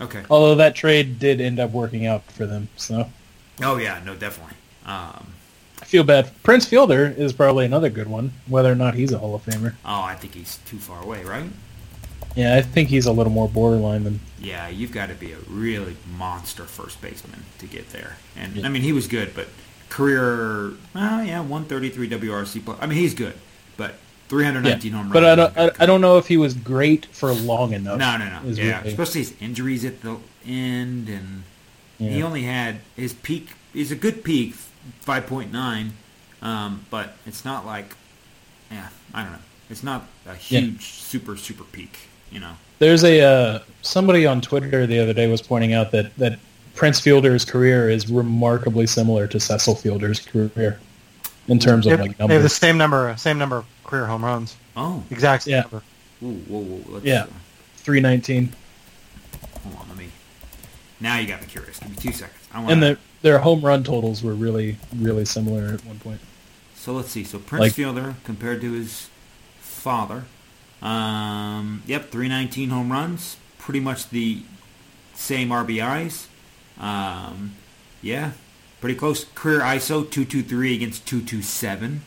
Okay. although that trade did end up working out for them, so Oh yeah, no, definitely. Um, I feel bad. Prince Fielder is probably another good one, whether or not he's a Hall of Famer. oh, I think he's too far away, right? Yeah, I think he's a little more borderline than Yeah, you've got to be a really monster first baseman to get there. And Yeah. I mean, he was good, but career, well, yeah, 133 WRC plus. I mean, he's good, but 319 home runs. But I don't, I. I don't know if he was great for long enough. No, no, no. Yeah, really- especially his injuries at the end, and he only had his peak. Is a good peak, 5.9, um, but it's not like, yeah, I don't know. It's not a Yeah. huge, super, super peak. You know. There's a uh, somebody on Twitter the other day was pointing out that that Prince Fielder's career is remarkably similar to Cecil Fielder's career in terms of have, like they have the same number, same number of career home runs. Oh. Exact same Yeah. number. Ooh, whoa, whoa. Let's, Yeah. uh, Three nineteen, Hold on, let me. Now you got me curious. Give me two seconds. I want. and the, their home run totals were really really similar at one point. So let's see. So Prince Like- Fielder compared to his father. Um, yep, 319 home runs. Pretty much the same RBIs. Um, yeah, pretty close. Career ISO 223 against 227.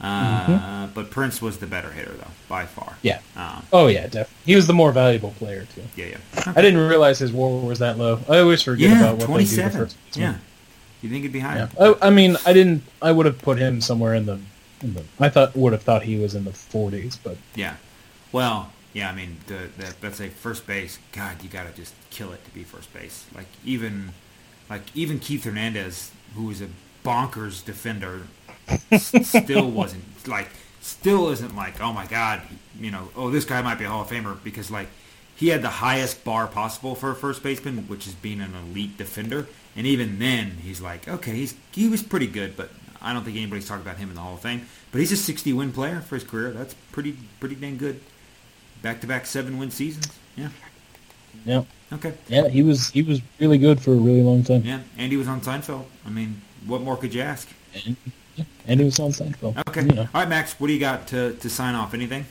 Uh, But Prince was the better hitter, though, by far. Yeah. Um, Oh yeah, definitely. He was the more valuable player too. yeah, yeah. I didn't realize his WAR was that low. I always forget Yeah, about what they do the 27. first Yeah. You think it'd be higher? Yeah. I, I mean, I didn't. I would have put him somewhere in the. The I thought would have thought he was in the 40s, but Yeah. Well, yeah, I mean, the, the, let's say first base, God, you got to just kill it to be first base. Like, even like even Keith Hernandez, who was a bonkers defender, s- still wasn't, like, still isn't like, oh my God, you know, oh, this guy might be a Hall of Famer because, like, he had the highest bar possible for a first baseman, which is being an elite defender. And even then, he's like, okay, he's he was pretty good, but I don't think anybody's talking about him in the Hall of Fame. But he's a 60 win player for his career. That's pretty pretty dang good. Back to back seven win seasons. Yeah. yeah, Okay. yeah, he was he was really good for a really long time, Yeah. And he was on Seinfeld. I mean, what more could you ask? and, and he was on Seinfeld. Okay. you know. All right, Max. What do you got to, to sign off? Anything?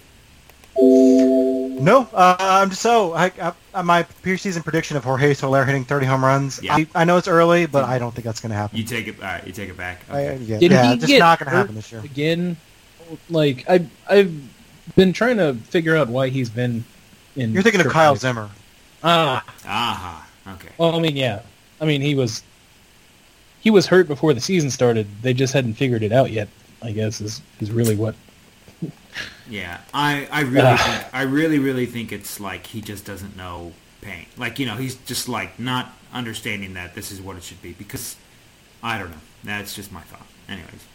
No, uh, I'm just so I, I, my preseason prediction of Jorge Soler hitting 30 home runs. Yeah. I, I know it's early, but I don't think that's going to happen. You take it. All right. You take it back. I, yeah, Did yeah he just get not going to hurt happen this year. again? Like I I've been trying to figure out why he's been in. You're thinking of. Kyle Zimmer. Ah, Aha. Okay. well, I mean, yeah, I mean he was he was hurt before the season started. They just hadn't figured it out yet. I guess is is really what. Yeah, I, I really think, I really really think it's like he just doesn't know pain. Like you know, he's just like not understanding that this is what it should be because I don't know. That's just my thought. Anyways,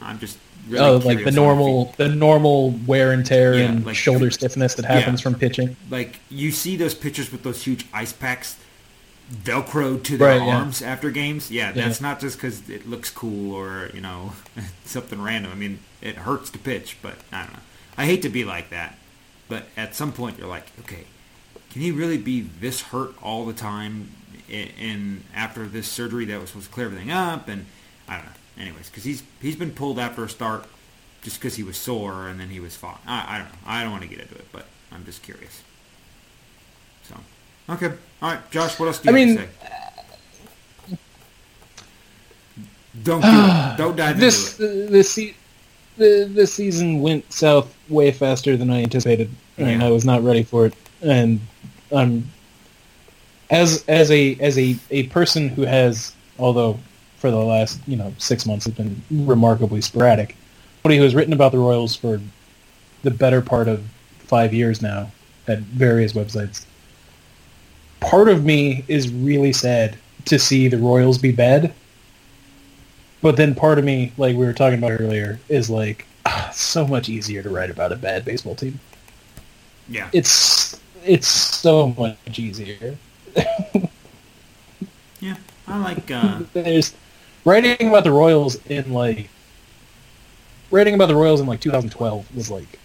I'm just really oh, like the normal the normal wear and tear Yeah, and like- shoulder stiffness that happens Yeah. from pitching. like you see those pitchers with those huge ice packs velcroed to their Right, yeah. arms after games. Yeah, Yeah. that's not just because it looks cool or you know something random. I mean, it hurts to pitch, but I don't know. I hate to be like that, but at some point you're like, okay, can he really be this hurt all the time? And after this surgery that was supposed to clear everything up, and I don't know. Anyways, because he's he's been pulled after a start just because he was sore and then he was fine. I, I don't know. I don't want to get into it, but I'm just curious. So, okay, all right, Josh. What else do you I have mean- to say? Don't do don't dive This into it. uh, this the this season went south way faster than I anticipated, and Yeah. I was not ready for it. And um, as as a as a, a person who has, although for the last you know six months has been remarkably sporadic, somebody who has written about the Royals for the better part of five years now at various websites. Part of me is really sad to see the Royals be bad. But then part of me, like we were talking about earlier, is like, it's so much easier to write about a bad baseball team. Yeah, It's it's so much easier. yeah. I like. Uh, There's writing about the Royals in like writing about the Royals in like 2012 was like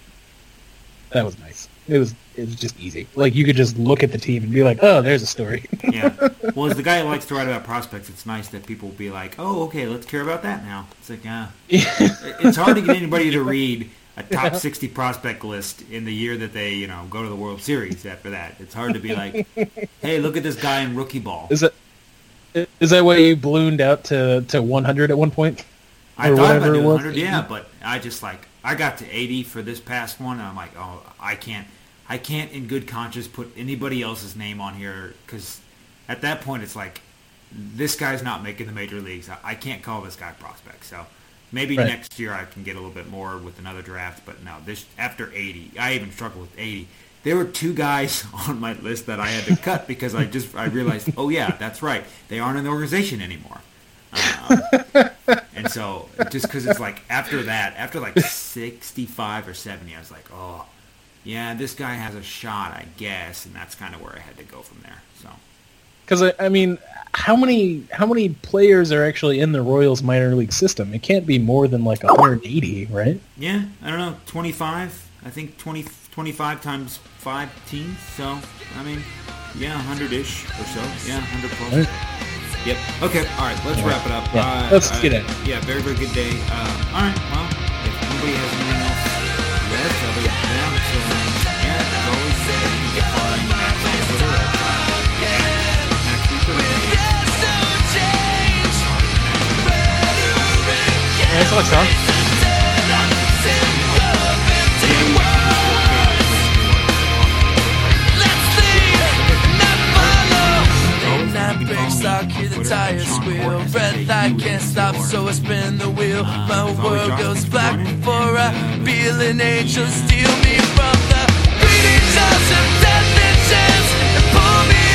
that was nice. It was it was just easy. Like you could just look at the team and be like, oh, there's a story. yeah. Well, as the guy who likes to write about prospects, it's nice that people will be like, "Oh, okay, let's care about that now." It's like, uh, it's hard to get anybody to read a top 60 prospect list in the year that they, you know, go to the World Series after that. It's hard to be like, "Hey, look at this guy in rookie ball." is that is that why you ballooned out to, to 100 at one point? I thought about whatever it doing 100, yeah, but I just like I got to 80 for this past one, and I'm like, oh, I can't, I can't in good conscience put anybody else's name on here because at that point it's like this guy's not making the major leagues. I, I can't call this guy prospect. So maybe Right. next year I can get a little bit more with another draft. But no, this after 80, I even struggled with 80. There were two guys on my list that I had to cut because I just I realized, oh yeah, that's right, they aren't in the organization anymore. Um, and so just because it's like after that, after like 65 or 70, I was like, oh, yeah, this guy has a shot, I guess, and that's kind of where I had to go from there. So Because I, I mean, how many how many players are actually in the Royals minor league system? It can't be more than like 180, right? yeah, I don't know, 25. I think 20, 25 times five teams. So I mean, yeah, 100-ish or so. Yeah, 100 plus. Right. Yep. Okay. All right. Let's Yeah. wrap it up. Yeah. Uh, Let's uh, get it. Yeah. Very, very good day. Uh, all right. Well, if anybody has anything else left, other than that, so yeah, as always, uh, you can get following Max on Twitter at Max Rieper. Thanks, Alex. suck, hear the tires squeal. Breath I can't stop, so I spin the wheel. My world goes black before I feel an angel steal me from the bleeding of death and chance and pull me.